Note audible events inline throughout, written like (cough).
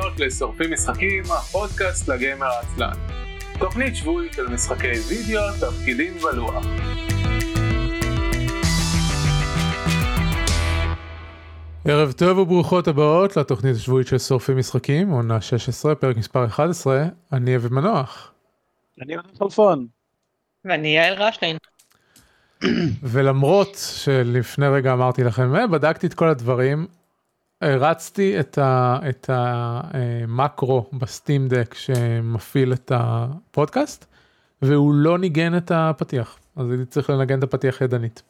הבאות לשורפים משחקים, הפודקאסט לגיימר העצלן. תוכנית שבועית של משחקי וידאו, תפקידים ולוח. ערב טוב וברוכות הבאות לתוכנית השבועית של שורפים משחקים, עונה 16, פרק מספר 11, אני אבי מנוח. אני אוהב חלפון. ואני יעל רשטיין. ולמרות שלפני רגע אמרתי לכם, אה, בדקתי את כל הדברים, הרצתי את, ה, את המקרו בסטים דק שמפעיל את הפודקאסט, והוא לא ניגן את הפתיח, אז הייתי צריך לנגן את הפתיח ידנית.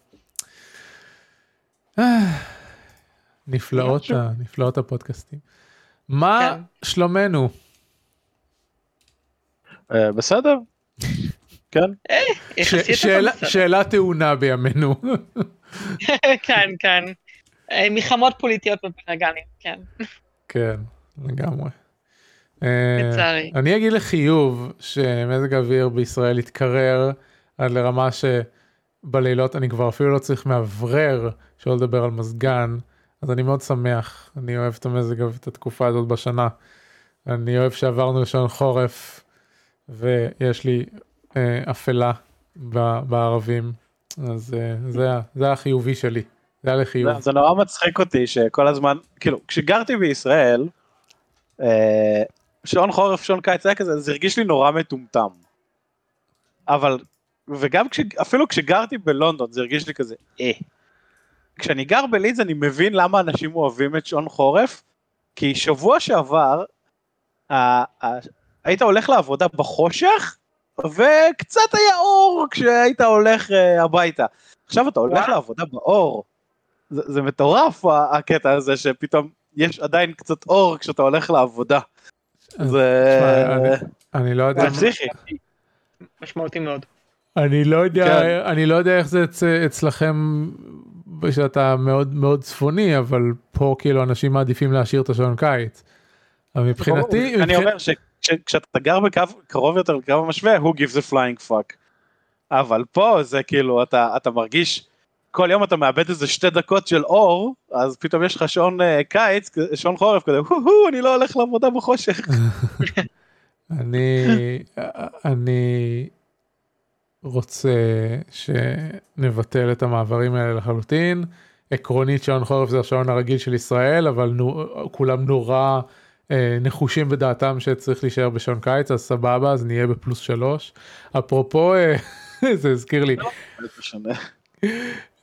נפלאות, ה, נפלאות הפודקאסטים. מה כן. שלומנו? Uh, בסדר. כן. אה, שאלה טעונה בימינו. (laughs) כן, כן. אה, מלחמות פוליטיות בבלאגנים, כן. כן, לגמרי. לצערי. אני אגיד לחיוב שמזג האוויר בישראל התקרר עד לרמה שבלילות אני כבר אפילו לא צריך מאוורר, שלא לדבר על מזגן, אז אני מאוד שמח, אני אוהב את המזג, את התקופה הזאת בשנה. אני אוהב שעברנו לשעון חורף, ויש לי אה, אפלה בערבים, אז אה, זה, זה החיובי שלי. זה היה לחיוב. זה, זה נורא מצחיק אותי שכל הזמן, כאילו, כשגרתי בישראל, אה, שעון חורף, שעון קיץ היה כזה, זה הרגיש לי נורא מטומטם. אבל, וגם כש, אפילו כשגרתי בלונדון זה הרגיש לי כזה, אה. כשאני גר בלידס אני מבין למה אנשים אוהבים את שעון חורף, כי שבוע שעבר, ה, ה, היית הולך לעבודה בחושך, וקצת היה אור כשהיית הולך uh, הביתה. עכשיו אתה הולך לעבודה באור, זה, זה מטורף הקטע הזה שפתאום יש עדיין קצת אור כשאתה הולך לעבודה. זה... אני, אני לא יודע... זה פסיכי. משמעותי מאוד. אני לא יודע, כן. אני לא יודע איך זה אצ, אצלכם שאתה מאוד מאוד צפוני, אבל פה כאילו אנשים מעדיפים להשאיר את השעון קיץ. אבל מבחינתי... אני אומר שכשאתה גר בקו קרוב יותר לקו המשווה, הוא gives a flying fuck. אבל פה זה כאילו, אתה, אתה מרגיש כל יום אתה מאבד איזה שתי דקות של אור, אז פתאום יש לך שעון uh, קיץ, שעון חורף כזה, הו הו, אני לא הולך לעבודה בחושך. (laughs) אני, אני רוצה שנבטל את המעברים האלה לחלוטין. עקרונית שעון חורף זה השעון הרגיל של ישראל, אבל נו, כולם נורא אה, נחושים בדעתם שצריך להישאר בשעון קיץ, אז סבבה, אז נהיה בפלוס שלוש. אפרופו, אה, (laughs) זה הזכיר לי.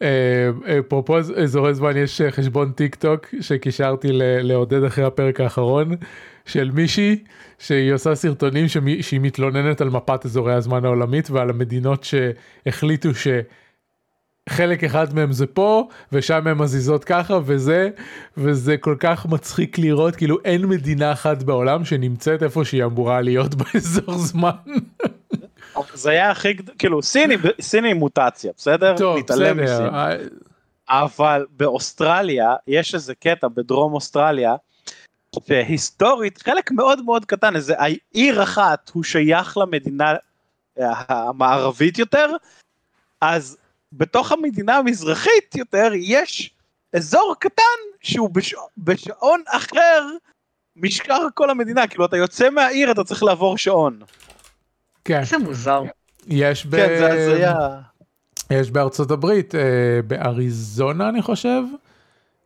לא, אפרופו אזורי זמן יש חשבון טיק טוק שקישרתי לעודד אחרי הפרק האחרון של מישהי שהיא עושה סרטונים שהיא מתלוננת על מפת אזורי הזמן העולמית ועל המדינות שהחליטו שחלק אחד מהם זה פה ושם הם מזיזות ככה וזה וזה כל כך מצחיק לראות כאילו אין מדינה אחת בעולם שנמצאת איפה שהיא אמורה להיות (laughs) באזור זמן. זה היה הכי כאילו סיני סיני מוטציה בסדר? טוב בסדר. אבל באוסטרליה יש איזה קטע בדרום אוסטרליה שהיסטורית חלק מאוד מאוד קטן איזה עיר אחת הוא שייך למדינה אה, המערבית יותר אז בתוך המדינה המזרחית יותר יש אזור קטן שהוא בשע, בשעון אחר משאר כל המדינה כאילו אתה יוצא מהעיר אתה צריך לעבור שעון. כן. איזה מוזר. יש ב... כן, זה הזיה. יש בארצות הברית, אה, באריזונה אני חושב,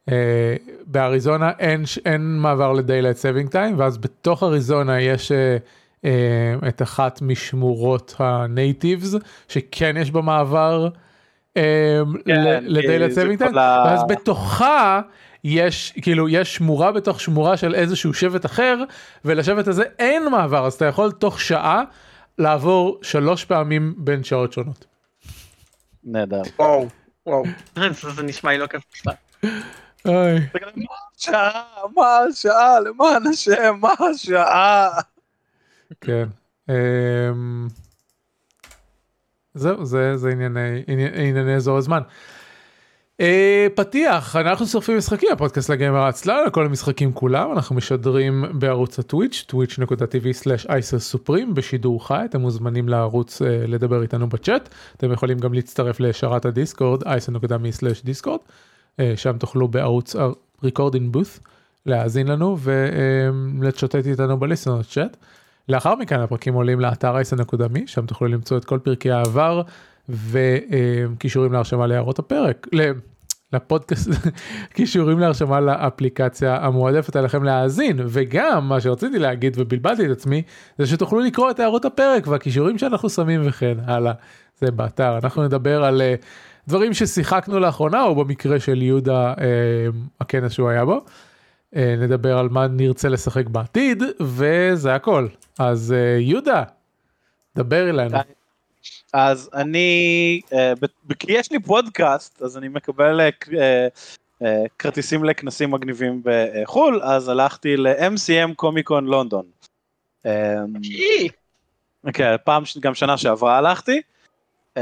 אה, באריזונה אין, אין מעבר ל daylight saving time, ואז בתוך אריזונה יש אה, אה, את אחת משמורות ה natives, שכן יש בה מעבר כן, ל daylight saving time, ואז בתוכה יש כאילו יש שמורה בתוך שמורה של איזשהו שבט אחר ולשבט הזה אין מעבר אז אתה יכול תוך שעה לעבור שלוש פעמים בין שעות שונות. נהדר. וואו, וואו. זה נשמע לי לא כיף בכלל. מה השעה? מה השעה? למען השם, מה השעה? כן. אמ, זהו, זה ענייני אזור הזמן. Uh, פתיח אנחנו שורפים משחקים הפודקאסט לגמר העצלן כל המשחקים כולם אנחנו משדרים בערוץ הטוויץ' סופרים בשידור חי אתם מוזמנים לערוץ uh, לדבר איתנו בצ'אט אתם יכולים גם להצטרף לשרת הדיסקורד אייסר.מי/דיסקורד uh, שם תוכלו בערוץ recording booth להאזין לנו ולצ'וטט איתנו ב listener chat. לאחר מכן הפרקים עולים לאתר אייסן.מי, שם תוכלו למצוא את כל פרקי העבר וקישורים להרשמה להערות הפרק, לפודקאסט, (laughs) קישורים להרשמה לאפליקציה המועדפת עליכם להאזין, וגם מה שרציתי להגיד ובלבלתי את עצמי, זה שתוכלו לקרוא את הערות הפרק והקישורים שאנחנו שמים וכן הלאה, זה באתר. אנחנו נדבר על אה, דברים ששיחקנו לאחרונה, או במקרה של יהודה, uh, הכנס שהוא היה בו. Uh, נדבר על מה נרצה לשחק בעתיד, וזה הכל. אז uh, יהודה, דבר אלינו. אז אני, כי יש לי פודקאסט, אז אני מקבל uh, uh, כרטיסים לכנסים מגניבים בחו"ל, אז הלכתי ל-MCM קומיקון לונדון. כן, פעם, גם שנה שעברה הלכתי. Um,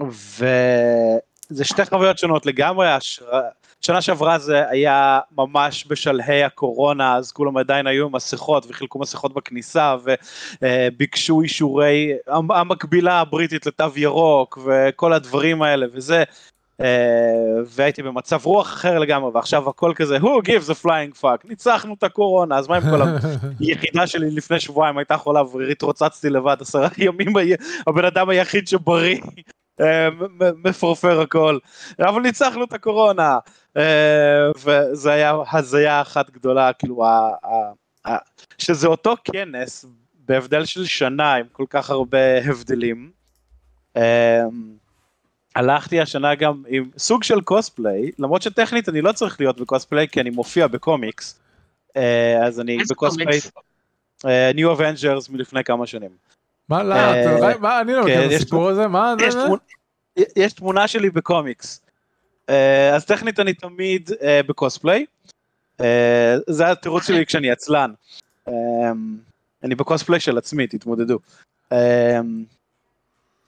וזה שתי חוויות שונות לגמרי, שנה שעברה זה היה ממש בשלהי הקורונה, אז כולם עדיין היו עם מסכות וחילקו מסכות בכניסה וביקשו אישורי, המקבילה הבריטית לתו ירוק וכל הדברים האלה וזה. והייתי במצב רוח אחר לגמרי ועכשיו הכל כזה who gives a flying fuck ניצחנו את הקורונה אז מה עם כל (laughs) היחידה שלי לפני שבועיים הייתה חולה והתרוצצתי לבד עשרה ימים הבן אדם היחיד שבריא מפרפר הכל אבל ניצחנו את הקורונה אה, וזה היה הזיה אחת גדולה, כאילו, שזה אותו כנס בהבדל של שנה עם כל כך הרבה הבדלים. אה, הלכתי השנה גם עם סוג של קוספליי, למרות שטכנית אני לא צריך להיות בקוספליי כי אני מופיע בקומיקס, אה, אז אני בקוספליי, New Avengers מלפני כמה שנים. מה, לא, אני לא מכיר את הסיפור הזה, מה זה? יש תמונה שלי בקומיקס. אה, אז טכנית אני תמיד אה, בקוספליי. אה, זה התירוץ שלי כשאני עצלן. אני בקוספליי של עצמי, תתמודדו.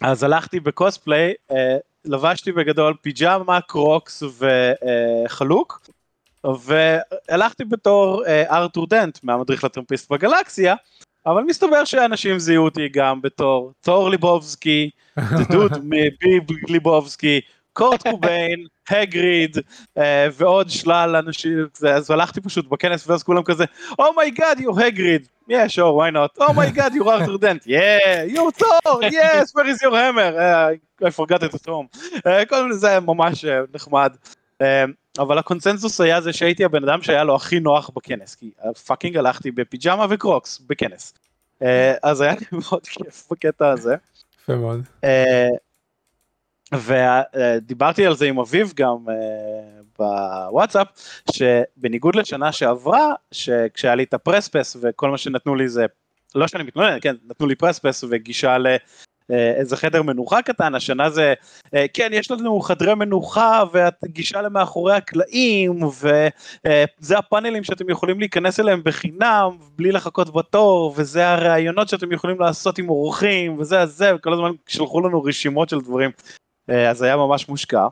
אז הלכתי בקוספליי, לבשתי בגדול פיג'מה, קרוקס וחלוק, והלכתי בתור ארתור דנט מהמדריך לטרמפיסט בגלקסיה, אבל מסתבר שאנשים זיהו אותי גם בתור תור, ליבובסקי, (laughs) זה דוד מביג ליבובסקי, קורט קוביין, האגריד אה, ועוד שלל אנשים, אז הלכתי פשוט בכנס ואז כולם כזה, אומייגאד, you're הגריד, yeah sure why not, אומייגאד, you're Arthur Dent, yeah, you're Thor, yes, where is your hammer, uh, I forgot it at home, אה, כל מיני זה ממש אה, נחמד. אבל הקונצנזוס היה זה שהייתי הבן אדם שהיה לו הכי נוח בכנס, כי fucking הלכתי בפיג'מה וקרוקס בכנס. אה, אז היה לי (laughs) מאוד כיף בקטע הזה. יפה מאוד. אה, ודיברתי על זה עם אביב גם אה, בוואטסאפ, שבניגוד לשנה שעברה, שכשהיה לי את ה press pass וכל מה שנתנו לי זה, לא שאני מתלונן, כן, נתנו לי press pass וגישה. איזה חדר מנוחה קטן, השנה זה, אה, כן, יש לנו חדרי מנוחה והגישה למאחורי הקלעים, וזה הפאנלים שאתם יכולים להיכנס אליהם בחינם, בלי לחכות בתור, וזה הראיונות שאתם יכולים לעשות עם אורחים, וזה זה, וכל הזמן שלחו לנו רשימות של דברים. אה, אז היה ממש מושקע.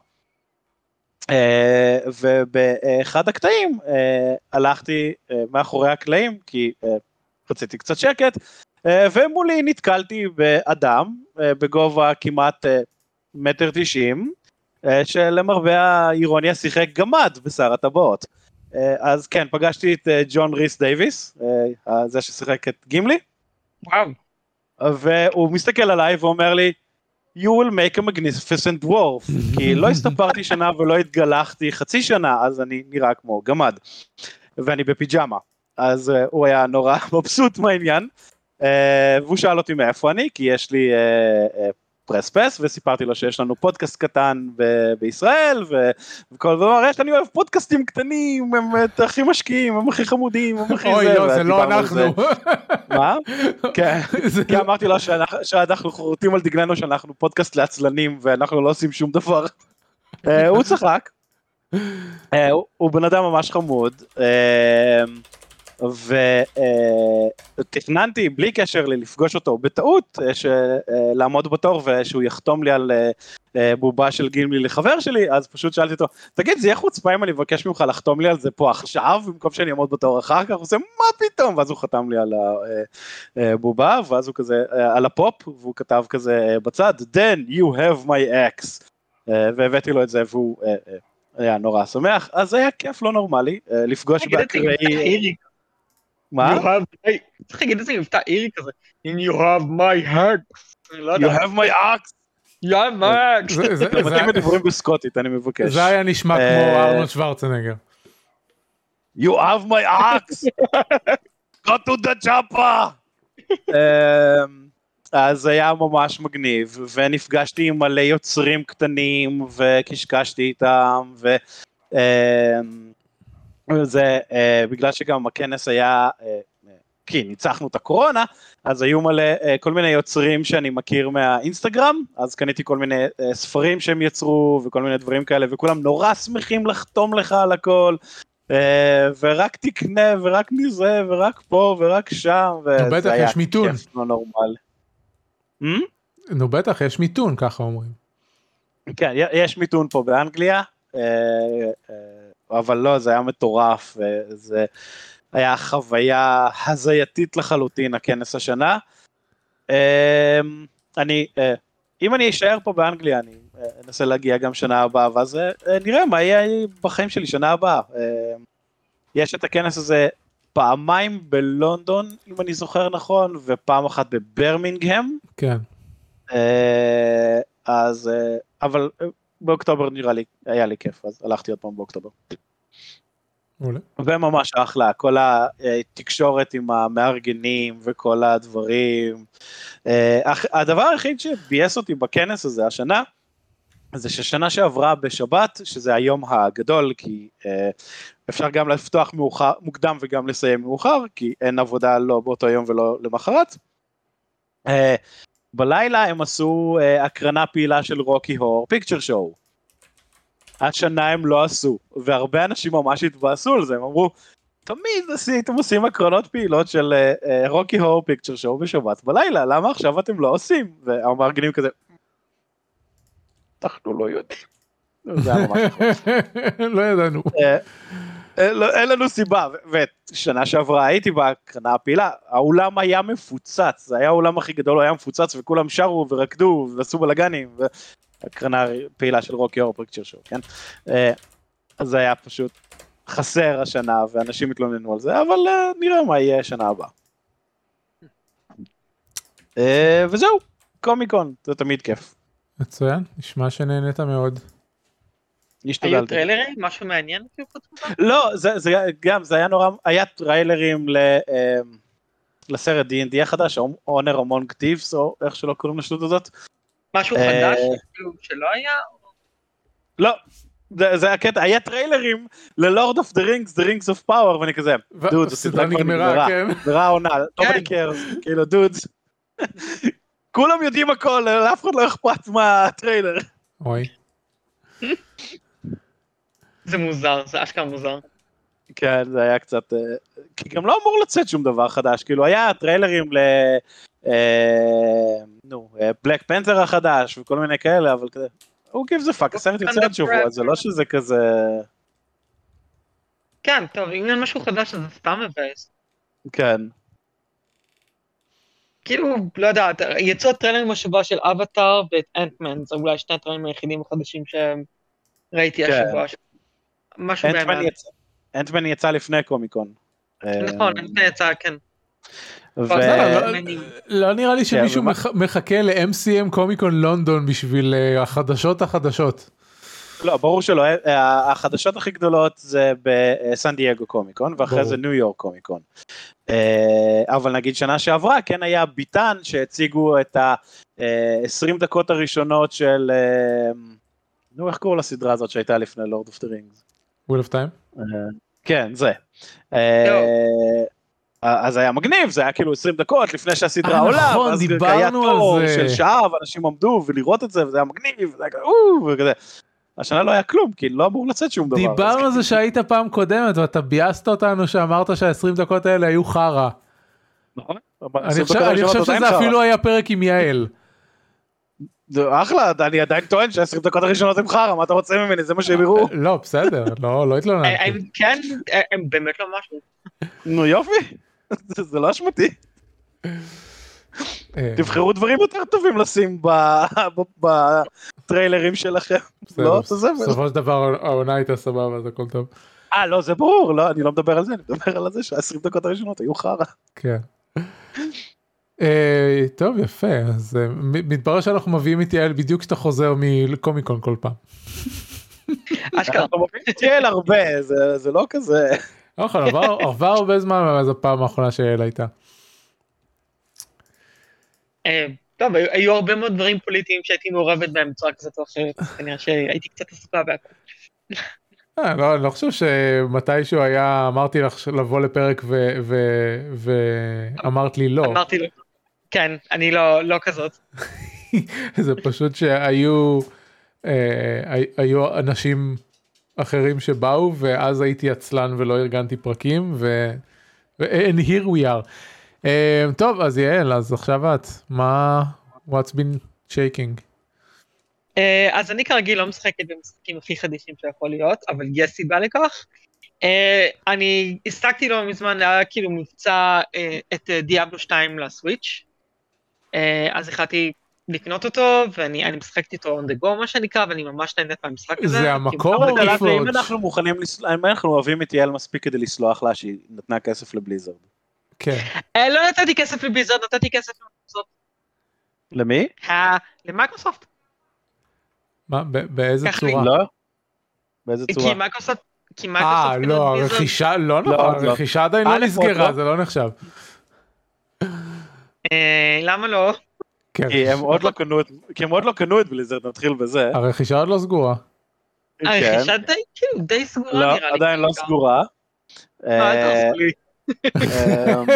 אה, ובאחד הקטעים אה, הלכתי מאחורי הקלעים כי רציתי קצת שקט ומולי נתקלתי באדם בגובה כמעט מטר תשעים שלמרבה האירוניה שיחק גמד בשר הטבעות. אז כן פגשתי את ג'ון ריס דייוויס זה ששיחק את גימלי. וואו. והוא מסתכל עליי ואומר לי you will make a magnificent dwarf, (laughs) כי לא הסתפרתי שנה ולא התגלחתי חצי שנה, אז אני נראה כמו גמד, ואני בפיג'מה, אז הוא היה נורא (laughs) מבסוט מהעניין, uh, והוא שאל אותי מאיפה אני, כי יש לי uh, uh, פרס פס וסיפרתי לו שיש לנו פודקאסט קטן ב- בישראל ו- וכל דבר, יש אני אוהב פודקאסטים קטנים, הם הכי משקיעים, הם הכי חמודים, הם הכי זה. אוי לא, זה לא אנחנו. מה? (laughs) כן, כי אמרתי לו שאנחנו, חורטים על דגלנו שאנחנו פודקאסט לעצלנים ואנחנו לא עושים שום דבר. אה, הוא צחק. (laughs) אה, הוא בן אדם ממש חמוד. ותכננתי בלי קשר ללפגוש אותו בטעות אה, לעמוד בתור ושהוא יחתום לי על אה, בובה של גימלי לחבר שלי אז פשוט שאלתי אותו תגיד זה יהיה חוצפה אם אני אבקש ממך לחתום לי על זה פה עכשיו במקום שאני אעמוד בתור אחר כך? הוא עושה מה פתאום? ואז הוא חתם לי על הבובה ואז הוא כזה על הפופ והוא כתב כזה בצד then you have my ex. והבאתי לו את זה והוא היה נורא שמח, אז היה כיף לא נורמלי, לפגוש באקראי. מה? You have my- צריך להגיד את זה עם מבטא אירי כזה. And you have my heart. לא You have my axe. You have my זה- בדיבורים בסקוטית, אני מבקש. זה היה נשמע כמו אה, ארנולד שוורצנגר. You have my axe! (laughs) Go to the chopper! אמ, אז היה ממש מגניב, ונפגשתי עם מלא יוצרים קטנים, וקשקשתי איתם, ו... זה אה, בגלל שגם הכנס היה, אה, אה, כי ניצחנו את הקורונה, אז היו מלא, אה, כל מיני יוצרים שאני מכיר מהאינסטגרם, אז קניתי כל מיני אה, ספרים שהם יצרו, וכל מיני דברים כאלה, וכולם נורא שמחים לחתום לך על הכל. אה, ורק תקנה ורק מזה ורק פה ורק שם וזה בטח, היה יש מיתון. כיף לא נורמלי. Hmm? נו בטח, יש מיתון, ככה אומרים. כן, יש מיתון פה באנגליה, אה, אבל לא, זה היה מטורף, זה היה חוויה הזייתית לחלוטין, הכנס השנה. אה, אני, אה, אם אני אשאר פה באנגליה, אני אה, אנסה להגיע גם שנה הבאה, ואז אה, אה, נראה מה יהיה בחיים שלי שנה הבאה. אה, יש את הכנס הזה פעמיים בלונדון, אם אני זוכר נכון, ופעם אחת בברמינגהם. כן. אז אבל באוקטובר נראה לי היה לי כיף אז הלכתי עוד פעם באוקטובר מעולה. וממש אחלה כל התקשורת עם המארגנים וכל הדברים. אה, הדבר היחיד שביאס אותי בכנס הזה השנה זה ששנה שעברה בשבת שזה היום הגדול כי אה, אפשר גם לפתוח מאוחר, מוקדם וגם לסיים מאוחר כי אין עבודה לא באותו יום ולא למחרת. אה, בלילה הם עשו אה, הקרנה פעילה של רוקי הור פיקצ'ר שואו. השנה הם לא עשו והרבה אנשים ממש התבאסו על זה הם אמרו תמיד עשיתם עושים הקרנות פעילות של אה, אה, רוקי הור פיקצ'ר שואו בשבת בלילה למה עכשיו אתם לא עושים והמארגנים כזה. אנחנו לא יודעים. זה היה ממש. (laughs) לא ידענו. אין לנו סיבה, ושנה שעברה הייתי בהקרנה הפעילה, האולם היה מפוצץ, זה היה האולם הכי גדול, הוא היה מפוצץ וכולם שרו ורקדו ועשו בלאגנים, והקרנה פעילה של רוקי אור פרקצ'ר שואו, כן? אה, אז זה היה פשוט חסר השנה ואנשים התלוננו על זה, אבל אה, נראה מה יהיה שנה הבאה. אה, וזהו, קומיקון, זה תמיד כיף. מצוין, נשמע שנהנית מאוד. היו השתדלתי. טריילרים? משהו מעניין? כאילו? לא, זה, זה גם, זה היה נורא, היה טריילרים ל, אמ, לסרט D&D החדש, Honor Among Thieves, או איך שלא קוראים לשטות הזאת. משהו אה, חדש? כאילו, שלא היה? לא, זה, זה הקטע, היה טריילרים ל Lord of the Rings, The Rings of Power, ואני כזה, דוד, הסדרה נגמרה, נגמרה, כן. נגמרה העונה, (laughs) nobody cares, כאילו דוד, כולם יודעים הכל, לאף אחד לא אכפת מהטריילר. אוי. (laughs) זה מוזר, זה אשכרה מוזר. כן, זה היה קצת... אה, כי גם לא אמור לצאת שום דבר חדש, כאילו היה טריילרים ל... אה, נו, בלק פנתר החדש וכל מיני כאלה, אבל כזה... who gives a fuck, הסרט יוצא עוד שבוע, זה לא שזה כזה... כן, טוב, אם אין משהו חדש אז זה סתם מבאס. כן. כאילו, לא יודע, אתה- יצאו הטריילרים השבוע של אבטאר ואת אנטמן, זה אולי שני הטריילרים היחידים החדשים שראיתי כן. השבוע. משהו. יצא- אנטמן יצא לפני קומיקון. אה, נכון, אנטמן יצא, כן. ו- בסדר, לא- אני- לא נראה לי שמישהו ומה- מח- מחכה ל-MCM קומיקון לונדון בשביל אה, החדשות החדשות. לא, ברור שלא, אה, החדשות הכי גדולות זה בסן דייגו קומיקון, ואחרי. זה ניו יורק קומיקון. אה, אבל נגיד שנה שעברה כן היה ביתן שהציגו את ה-20 דקות הראשונות של, אה, נו איך קוראים לסדרה הזאת שהייתה לפני Lord of the Rings? Wheel of Time? כן, זה. אה, אז היה מגניב, זה היה כאילו 20 דקות לפני שהסדרה אה, עולה, נכון, דיברנו היה על תור זה. של שעה ואנשים עמדו ולראות את זה וזה היה מגניב, וזה היה כזה, "או", וכזה. השנה לא היה כלום, כי לא אמור לצאת שום דבר. דיברנו על זה שהיית פעם קודמת ואתה ביאסת אותנו שאמרת שה-20 דקות האלה היו חרא. נכון. אני חושב- אני חושב שזה אפילו היה פרק עם יעל. זה אחלה, אני עדיין טוען שה-20 דקות הראשונות הם חרא, מה אתה רוצה ממני? זה מה שהם יראו. לא, בסדר, לא לא אה, התלוננתי. הם- כן, אה, הם באמת לא משהו. נו יופי, זה זה לא אשמתי. אה, תבחרו דברים יותר טובים לשים ב- ב- ב- הטריילרים שלכם. לא, זה זבל. בסופו של דבר העונה הייתה סבבה אז הכל טוב. אה, לא, זה ברור, לא, אני לא מדבר על זה, אני מדבר על זה שה-20 דקות הראשונות היו חרא. כן. אה, טוב יפה אז אה, מתברר שאנחנו מביאים את יעל בדיוק כשאתה חוזר מקומיקון כל פעם. (laughs) אשכרה. אנחנו מביאים את יעל הרבה, זה- זה לא כזה. לא נכון עבר עבר הרבה זמן מאז הפעם האחרונה שיעל הייתה. אה, טוב, היו- היו הרבה מאוד דברים פוליטיים שהייתי מעורבת בהם בצורה כזאת או אחרת, כנראה שהייתי קצת עסוקה בהכל. אה, לא, אני לא חושב שמתישהו היה אמרתי לך לבוא לפרק ואמרת לי לא אמרתי לו, כן, אני לא לא כזאת. (laughs) זה פשוט שהיו אה, הי- היו אנשים אחרים שבאו ואז הייתי עצלן ולא ארגנתי פרקים ו... ו- and here we are. אה, טוב אז יעל אז עכשיו את מה what's been shaking. אה, אז אני כרגיל לא משחקת במשחקים הכי חדישים שיכול להיות, אבל יש סיבה לכך. אה, אני הסתקתי לא מזמן, היה כאילו מבצע אה, את אה, דיאבלו 2 לסוויץ', אה, אז החלטתי לקנות אותו, ואני אני משחקת איתו on the go מה שנקרא, ואני ממש נהנית מהמשחק הזה. זה המקור או ריפורד? אם אנחנו מוכנים, אם אנחנו אוהבים את יעל מספיק כדי לסלוח לה שהיא נתנה כסף לבליזרד. כן. אה, לא נתתי כסף לבליזרד, נתתי כסף למייקרוסופט. למי? אה, למייקרוסופט. מה, באיזה צורה? לא? באיזה כי צורה? מייקרוסופט, כי אה לא קנו את Blizzard. הרכישה לא נכון לא. הרכישה עדיין לא א', עוד נסגרה לא. זה לא נחשב. אה, למה לא? כן. כי הם עוד לא קנו את, כי הם עוד לא קנו את בליזרד, נתחיל בזה. הרכישה עוד לא סגורה. כן. הרכישה די, כאילו, די סגורה לא, נראה לי. עדיין לא סגורה. אה, אה. אמ,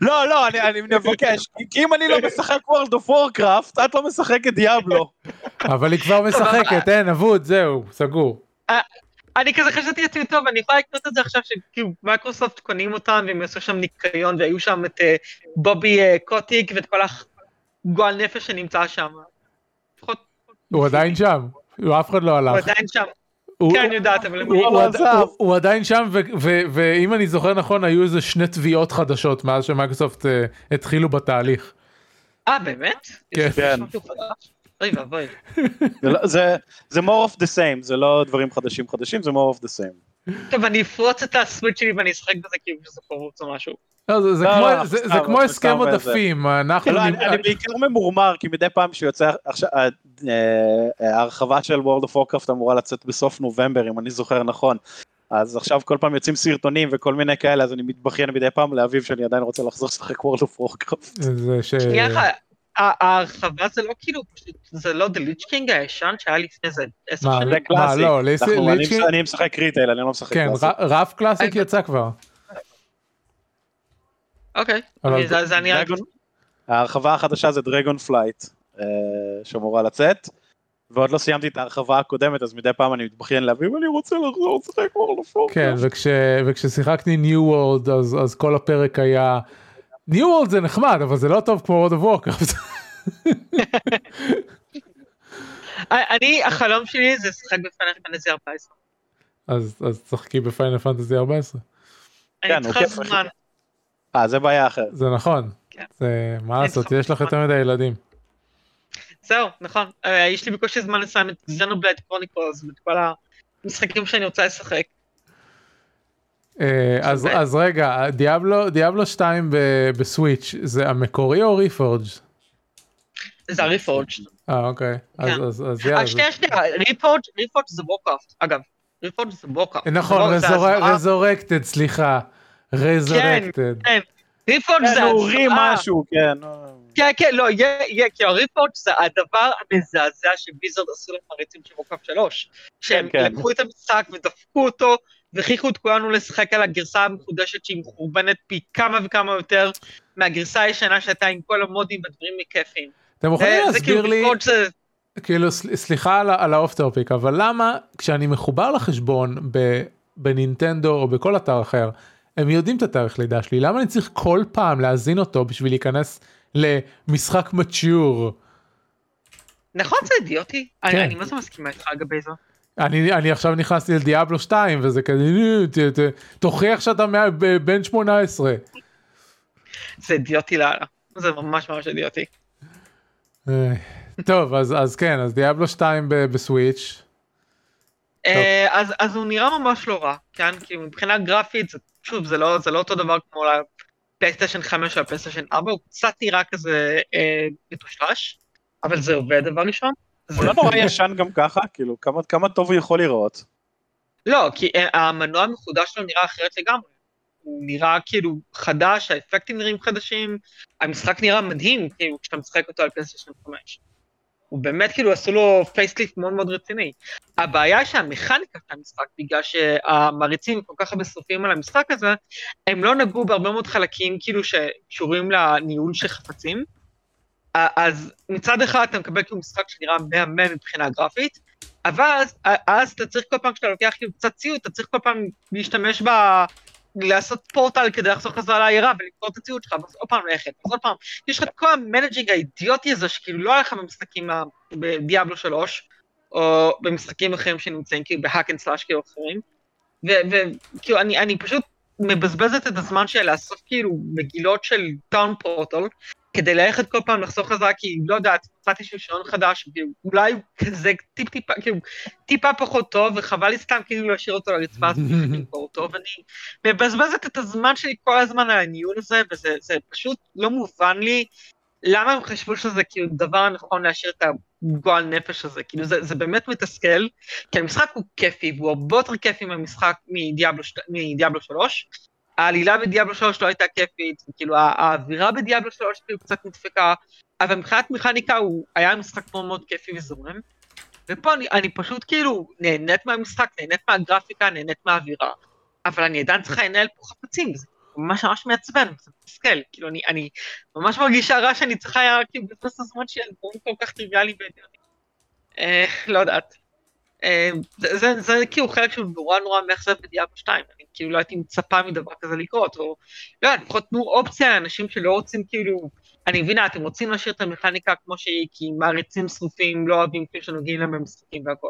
לא, לא, אני- אני מבקש, כי- כי אם אני לא משחק World of Warcraft, את לא משחקת דיאבלו. אבל היא כבר משחקת אין אבוד זהו סגור. אני כזה חשבתי לעצמי, טוב, אני יכולה לקנות את זה עכשיו שכאילו מייקרוסופט קונים אותם והם יעשו שם ניקיון והיו שם את אה, בובי אה, קוטיק ואת כל הגועל נפש שנמצא שם. הוא עדיין שם. הוא אף אחד לא הוא הלך. עדיין שם. הוא- כן, יודעת, אבל... הוא- לא הוא. הוא- הוא עדיין שם ואם אני זוכר נכון היו איזה שני תביעות חדשות מאז שמייקרוסופט אה, התחילו בתהליך. אה, באמת? כן. אוי ואבוי. זה לא- זה- more of the same, זה לא דברים חדשים חדשים, זה more of the same. טוב, אני אפרוץ את הסוויץ' שלי ואני אשחק בזה כאילו שזה פרוץ או משהו. זה- זה כמו- הסכם עודפים אנחנו לא, אני בעיקר ממורמר, כי מדי פעם שיוצא, עכשיו, אה, אה, ההרחבה של World of Warcraft אמורה לצאת בסוף נובמבר, אם אני זוכר נכון. אז עכשיו כל פעם יוצאים סרטונים וכל מיני כאלה, אז אני מתבכיין מדי פעם לאביב שאני עדיין רוצה לחזור לשחק World of Warcraft. זה ש... שנייה אחת, ההרחבה זה לא כאילו, פשוט- זה לא The Lich King הישן שהיה לפני איזה עשר מה, שנים? זה קלאסי. לא, אנחנו- אני- משחק ריטייל, אני לא משחק כן קלאסי. ר- ראת' קלאסיק אה, יצא כבר. אוקיי, זה זה אני... Dragon- ההרחבה החדשה זה Dragonflight, שאמורה לצאת. ועוד לא סיימתי את ההרחבה הקודמת, אז מדי פעם אני מתבכיין לאביב, אני רוצה לחזור לשחק World of Warcraft. כן וכש- וכששיחקתי New World אז אז כל הפרק היה New World זה נחמד אבל זה לא טוב כמו World of Warcraft. (laughs) אני, החלום שלי זה לשחק ב Final Fantasy 14. אז אז תשחקי ב Final Fantasy 14. אני כן, צריכה אחי. זמן. אה, זה בעיה אחרת. זה נכון. כן. זה מה לעשות יש לך. יותר מדי ילדים. זהו, נכון. אה, יש לי בקושי זמן לסיים את Xenoblade Chronicles ואת כל המשחקים שאני רוצה לשחק. אה, אז. אז רגע דיאבלו דיאבלו 2 ב- בסוויץ' זה המקורי או Reforged? זה ה Reforged. אה אוקיי אז כן. אז אז יאללה. אה, שנייה, שנייה, Reforged Reforged זה וורקראפט, אגב. Reforged זה וורקראפט. נכון זה Resur- הזוועה. Resurrected סליחה. Resurrected. כן, Reforged כן, זה הוא הרים הזוועה. משהו, כן. כן, כן, לא, יהיה, יהיה, כי ה Reforged זה הדבר המזעזע שבליזרד עשו למעריצים של וורקראפט 3. שהם כן. לקחו את המשחק ודפקו אותו, והכריחו את כולנו לשחק על הגרסה המחודשת שהיא מחורבנת פי כמה וכמה יותר מהגרסה הישנה שהייתה עם כל המודים והדברים הכיפיים. אתם יכולים להסביר כאילו לי זה... כאילו סל- סליחה על ה off topic אבל למה כשאני מחובר לחשבון ב- בנינטנדו או בכל אתר אחר הם יודעים את התאריך לידה שלי למה אני צריך כל פעם להזין אותו בשביל להיכנס למשחק mature נכון זה אידיוטי? כן. אני זה מסכימה איתך לגבי זה? אני אני עכשיו נכנסתי ל Diablo 2 וזה כזה "נו, ת- ת- תוכיח שאתה מה- בן 18. זה אידיוטי לאללה. זה ממש ממש אידיוטי. אה, טוב, אז, אז כן, אז דיאבלו 2 ב- בסוויץ'. אה, אז, אז הוא נראה ממש לא רע, כן? כי מבחינה גרפית, זה, שוב, זה לא, זה לא אותו דבר כמו לפלייסטיישן 5 או לפלייסטיישן 4, הוא קצת נראה כזה אה, מטושטש, אבל זה עובד דבר ראשון. הוא לא נורא ישן גם ככה, כאילו, כמה, כמה טוב הוא יכול לראות. לא, כי אה, המנוע המחודש שלו נראה אחרת לגמרי. הוא נראה כאילו חדש, האפקטים נראים חדשים, המשחק נראה מדהים, כאילו, כשאתה משחק אותו על פלייסטיישן 5. הוא באמת כאילו עשו לו facelift מאוד מאוד רציני. הבעיה שהמכניקה של המשחק, בגלל שהמעריצים כל כך הרבה שרופים על המשחק הזה, הם לא נגעו בהרבה מאוד חלקים כאילו שקשורים לניהול של חפצים. אז מצד אחד אתה מקבל כאילו משחק שנראה מהמם מבחינה גרפית, אבל אז, אז אתה צריך כל פעם כשאתה לוקח כאילו קצת ציוד, אתה צריך כל פעם להשתמש ב... לעשות פורטל כדי לחזור חזרה לעיירה ולמכור את הציוד שלך, ואז עוד פעם ללכת, אז עוד פעם, יש לך את כל ה managing האידיוטי הזה שכאילו לא היה לך במשחקים ב Diablo 3, או במשחקים אחרים שנמצאים כאילו ב hack and slash כאילו אחרים, וכאילו אני, אני פשוט מבזבזת את הזמן שלי לאסוף כאילו מגילות של town portal, כדי ללכת כל פעם לחזור חזרה, כי לא יודעת, מצאתי איזשהו שריון חדש, אולי הוא כזה טיפ טיפה, כאילו, טיפה פחות טוב, וחבל לי סתם כאילו להשאיר אותו לרצפה, אז למכור (laughs) אותו, ואני מבזבזת את הזמן שלי כל הזמן על הניהול הזה, וזה פשוט לא מובן לי למה הם חשבו שזה כאילו דבר נכון להשאיר את הגועל נפש הזה, כאילו זה, זה באמת מתסכל, כי המשחק הוא כיפי, והוא הרבה יותר כיפי מהמשחק מדיאבלו, מדיאבלו 3, העלילה בדיאבלו 3 לא הייתה כיפית, כאילו האווירה בדיאבלו 3 כאילו קצת נדפקה, אבל מבחינת מכניקה הוא היה משחק מאוד מאוד כיפי וזורם. ופה אני, אני פשוט כאילו נהנית מהמשחק, נהנית מהגרפיקה, נהנית מהאווירה, אבל אני עדיין צריכה לנהל פה חפצים, זה ממש ממש מעצבן, זה מתסכל, כאילו אני, אני ממש מרגישה רע שאני צריכה כאילו לבזבז את הזמן שלי על דברים כל כך טריוויאליים והגיוניים. אה, לא יודעת. אה, זה, זה, זה כאילו חלק שהוא נורא נורא מאכזב בדיאבו 2, אני כאילו לא הייתי מצפה מדבר כזה לקרות, או לא יודע, לפחות תנו אופציה לאנשים שלא רוצים כאילו, אני מבינה, אתם רוצים להשאיר את המכניקה כמו שהיא, כי מעריצים שרופים לא אוהבים כאילו שנוגעים להם במשחקים והכל.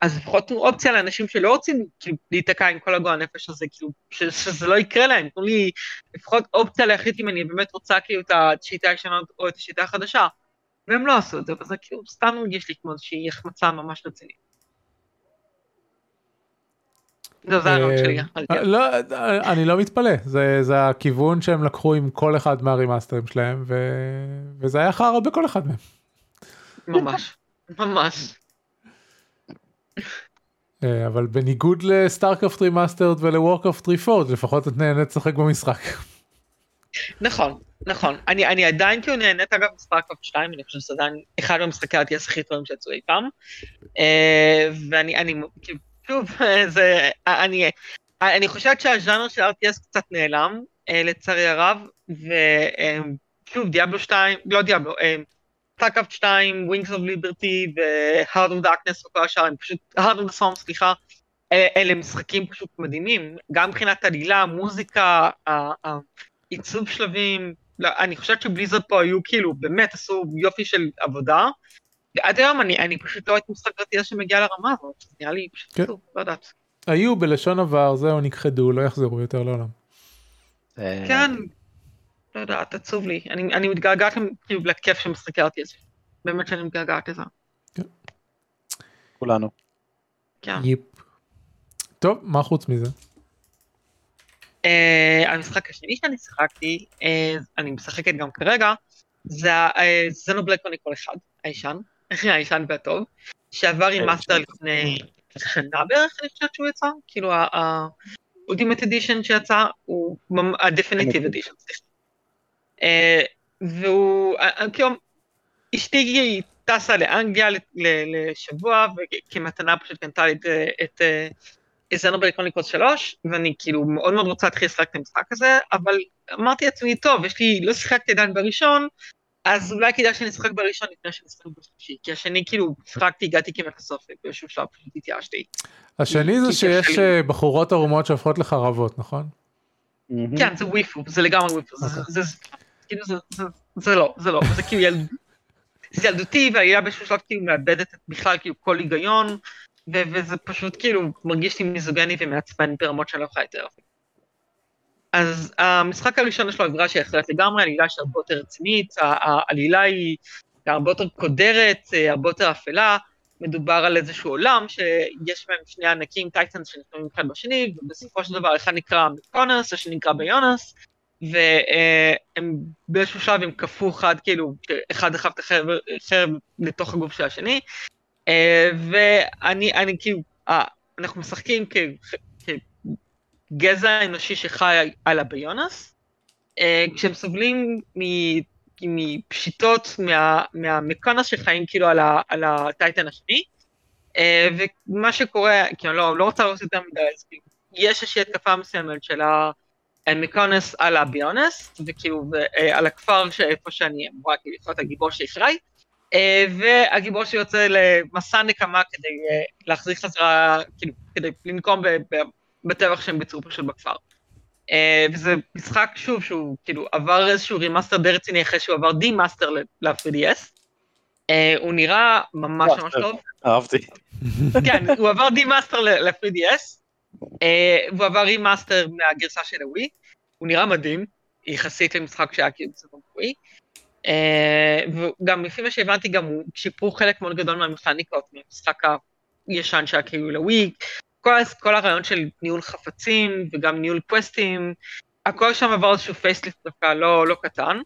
אז לפחות תנו אופציה לאנשים שלא רוצים כאילו להיתקע עם כל הגועל הנפש הזה, כאילו, ש, שזה לא יקרה להם, תנו לי לפחות אופציה להחליט אם אני באמת רוצה כאילו את השיטה הישנה או את השיטה החדשה. והם לא עשו את זה, וזה כאילו סתם מרגיש לי כמו איזושהי החמצה ממש רצינית. לא, זה הרעיון שלי. אה, לא, אני לא מתפלא, זה הכיוון שהם לקחו עם כל אחד מהרימאסטרים שלהם, וזה היה חרא בכל אחד מהם. ממש, ממש. אה, אבל בניגוד ל StarCraft Remastered ול Warcraft Reforged, לפחות את נהנית לשחק במשחק. נכון, נכון. אני, אני עדיין כאילו נהנית אגב מ StarCraft 2, אני חושב שזה עדיין אחד המשחקי RTS הכי טובים שיצאו אי פעם. אה, ואני, אני, כאילו, שוב, (laughs) זה, אני, אני חושבת שהז'אנר של RTS קצת נעלם, אה, לצערי הרב, ושוב, Diablo 2, לא Diablo, StarCraft 2, Wings of Liberty ו Heart of Darkness וכל השאר, הם פשוט, Heart of Swarm, סליחה, אלה משחקים פשוט מדהימים, גם מבחינת עלילה, מוזיקה, עיצוב שלבים, לא, אני חושבת ש Blizzard פה היו כאילו, באמת עשו יופי של עבודה, עד היום אני, אני פשוט לא הייתי משחק RTS שמגיע לרמה הזאת, נראה לי פשוט כן. טוב, לא יודעת. היו בלשון עבר, זהו, נכחדו, לא יחזרו יותר לעולם. אה, כן, לא יודעת, עצוב לי. אני, אני מתגעגעת כאילו לכיף של משחקי RTS. באמת שאני מתגעגעת לזה. כן. כולנו. כן. יפ. טוב, מה חוץ מזה? Uh, המשחק השני שאני שיחקתי, uh, אני משחקת גם כרגע, זה Xenoblade Chronicles אחד, הישן. הישן והטוב, שעבר remaster לפני שנה בערך, אני חושבת שהוא יצא, כאילו ה ultimate edition שיצא הוא edition, סליחה. אה, והוא, אה, אה, כאילו, אשתי טסה לאנגליה לשבוע, וכמתנה פשוט קנתה לי את Xenoblade Chronicles 3, ואני כאילו מאוד מאוד רוצה להתחיל לשחק את המשחק הזה, אבל אמרתי לעצמי, טוב, יש לי, לא שיחקתי עדיין בראשון, אז אולי כדאי שאני אשחק בראשון לפני שאני אשחק בשלישי, כי השני כאילו שיחקתי, הגעתי כמעט לסוף, ובאיזשהו שלב פשוט התייאשתי. השני זה שיש אה, בחורות ערומות שהופכות לחרבות, נכון? כן, זה וויפו, זה לגמרי וויפו, זה כאילו זה לא, זה לא, זה כאילו זה ילדותי, והעלילה באיזשהו שלב כאילו מאבדת בכלל כאילו כל היגיון, וזה פשוט כאילו מרגיש לי מיזוגני ומעצבן ברמות שאני לא יכולה יותר. אז המשחק הראשון יש לו אווירה שהיא אחרת לגמרי, העלילה שהיא הרבה יותר רצינית, העלילה היא הרבה יותר קודרת, אה, הרבה יותר אפלה, מדובר על איזשהו עולם שיש בהם שני ענקים titans שנלחמים אחד בשני, ובסופו של דבר אחד נקרא Mechonis, השני נקרא Bionis, והם באיזשהו שלב הם כפו אחד, כאילו, אחד דחף את החרב לתוך הגוף של השני, אה, ואני, אני כאילו, אה, אנחנו משחקים כגזע אנושי שחי על הביונס, אה, כשהם סובלים מפשיטות מה, מהמקונס שחיים כאילו על, ה, על הטייטן השני, ומה שקורה, אני לא, לא רוצה לעשות יותר מדי, אז כאילו, יש איזושהי התקפה מסוימת של ה... מקונס על הביונס, וכאילו על הכפר שאיפה שאני אמורה כאילו להיות הגיבור שאחראי, אה, והגיבור שיוצא למסע נקמה כדי אה, להחזיר חזרה, כאילו, כדי לנקום בטבח שהם ביצעו פשוט בכפר. אה, וזה משחק, שוב, שהוא כאילו עבר איזשהו remaster די רציני אחרי שהוא עבר remaster ל-3DS. הוא נראה ממש ממש טוב. אהבתי. כן, הוא עבר remaster ל-3DS, והוא עבר remaster מהגרסה של הווי. הוא נראה מדהים, יחסית למשחק שהיה כאילו בסדר ווי. אה, וגם לפי מה שהבנתי גם הוא שיפרו חלק מאוד גדול מהמכניקות מהמשחק הישן שהיה כאילו לווי. כל, כל הרעיון של ניהול חפצים וגם ניהול קווסטים, הכל שם עבר איזשהו facelift דווקא לא, לא קטן.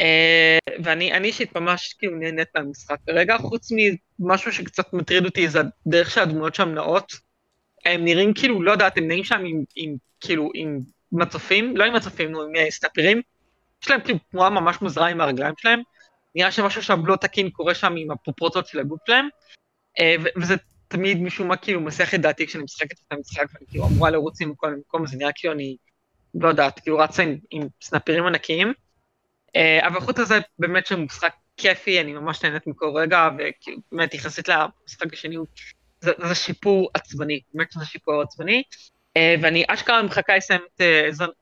אה, ואני אישית ממש כאילו נהנית מהמשחק כרגע, חוץ ממשהו שקצת מטריד אותי זה הדרך שהדמויות שם נעות. הם נראים כאילו, לא יודעת, הם נראים שם עם, עם כאילו, עם מצופים, לא עם מצופים, נו, עם סטאפרים. יש להם כאילו תנועה ממש מוזרה עם הרגליים שלהם, נראה שמשהו שם לא תקין קורה שם עם הפרופורציות של הגוף שלהם, אה, וזה תמיד משום מה כאילו מסיח את דעתי כשאני משחקת את המשחק ואני כאילו אמורה לרוץ עם כל מקום, זה נראה כאילו אני, לא יודעת, כאילו רצה עם, עם סנפירים ענקיים, אה, אבל חוץ לזה באמת שהוא משחק כיפי, אני ממש נהנית מכל רגע, וכאילו באמת יחסית למשחק השני, זה, זה שיפור עצבני, באמת שזה שיפור עצבני. אה, ואני אשכרה מחכה לסיים את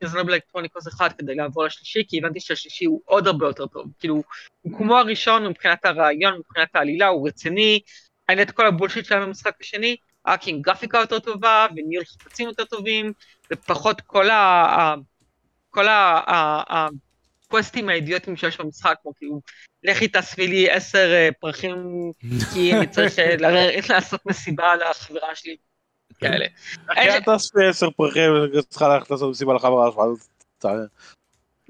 זנוב אלקטרוניקוס אחד כדי לעבור לשלישי, כי הבנתי שהשלישי הוא עוד הרבה יותר טוב. כאילו, הוא כמו הראשון מבחינת הרעיון, מבחינת העלילה, הוא רציני, אין את כל הבולשיט שלהם במשחק השני, רק עם גרפיקה יותר טובה, וניהול חפצים יותר טובים, ופחות כל ה... כל ה... הקווסטים האידיוטיים שיש במשחק, כמו כאילו, לכי תאספי לי עשר אה, פרחים, כי אני צריך אה, לעשות מסיבה לחברה שלי. כאלה. אחי, אל תעשי עשר פרחים, צריכה ללכת לעשות מסיבה לחברה שלך.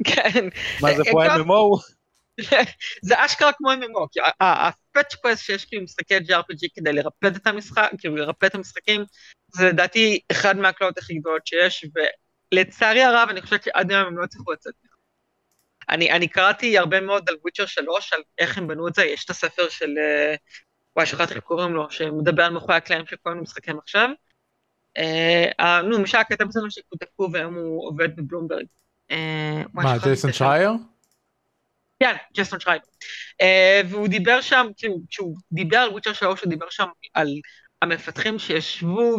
כן. מה זה פה MMO? (laughs) זה אשכרה כמו MMO, כי הפאצ' קווסט שיש כאילו משחקי JRPG כדי לרפד את המשחק, כאילו לרפד את המשחקים, זה לדעתי אחד מהקלעות הכי גדולות שיש, ולצערי הרב אני חושבת שעד היום הם לא הצליחו לצאת. אני, אני קראתי הרבה מאוד על Witcher 3, על איך הם בנו את זה, יש את הספר של, אה, וואי, שכחתי איך קוראים לו, שמדבר על מאחורי הקלעים של כל מיני עכשיו, אה, נו, משל הכתב אצלנו שכותבו והיום הוא עובד בבלומברג. אה, מה, ג'ייסון שרייר? כן, ג'ייסון שרייר. אה, והוא דיבר שם, כאילו, כשהוא דיבר על Witcher 3, הוא דיבר שם על המפתחים שישבו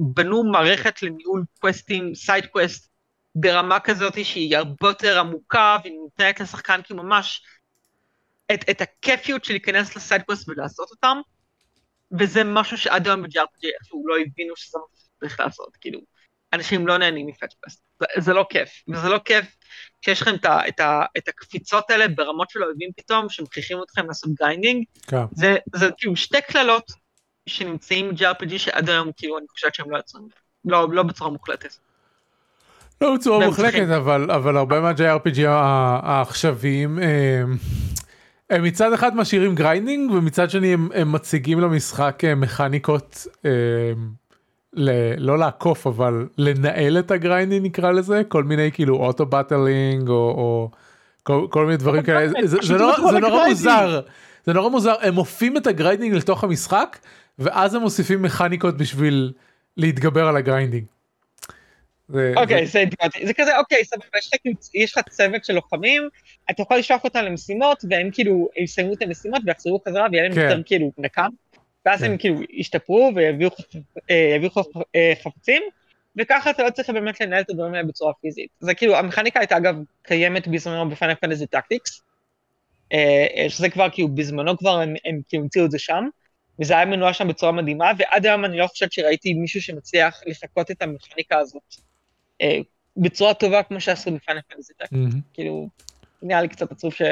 ובנו מערכת לניהול קווסטים, side quest, ברמה כזאת שהיא הרבה יותר עמוקה, והיא נותנת לשחקן כאילו ממש את, את הכיפיות של להיכנס ל side quest ולעשות אותם, וזה משהו שעד היום ב-JRPG איכשהו לא הבינו שזה משהו צריך לעשות, כאילו, אנשים לא נהנים מ fetch quest, זה, זה לא כיף, וזה לא כיף כשיש לכם את, ה, את, ה, את הקפיצות האלה ברמות של אויבים פתאום, שמכריחים אתכם לעשות grinding, כן. זה, זה כאילו שתי קללות שנמצאים ב-JRPG שעד היום כאילו אני חושבת שהם לא יצאו, לא, לא בצורה מוחלטת. לא בצורה מוחלטת, אבל, אבל הרבה מה-JRPG העכשוויים, הם, הם מצד אחד משאירים grinding, ומצד שני הם, הם מציגים למשחק אה, מכניקות הם, ל- לא לעקוף אבל לנהל את ה grinding נקרא לזה כל מיני כאילו auto battling או, או כל, כל מיני דברים כאלה זה, זה, לא, זה נורא מוזר זה נורא מוזר הם מטמיעים את ה grinding לתוך המשחק ואז הם מוסיפים מכניקות בשביל להתגבר על ה grinding. אוקיי זה זה כזה אוקיי סבבה כאילו, יש לך צוות של לוחמים אתה יכול לשלוח אותם למשימות והם כאילו יסיימו את המשימות ויחזרו חזרה ויהיה להם כן. יותר כאילו נקם. ואז הם כן. כאילו ישתפרו ויביאו אה, אה, חפצים, וככה אתה לא צריך באמת לנהל את הדברים האלה בצורה פיזית. זה כאילו, המכניקה הייתה אגב קיימת בזמנו ב Final Fantasy Tactics, אה, שזה כבר כאילו בזמנו כבר הם, הם כאילו המציאו את זה שם, וזה היה מנוע שם בצורה מדהימה, ועד היום אני לא חושבת שראיתי מישהו שמצליח לחקות את המכניקה הזאת בצורה טובה כמו שעשו ב Final Fantasy Tactics. כאילו, נראה לי קצת עצוב ש...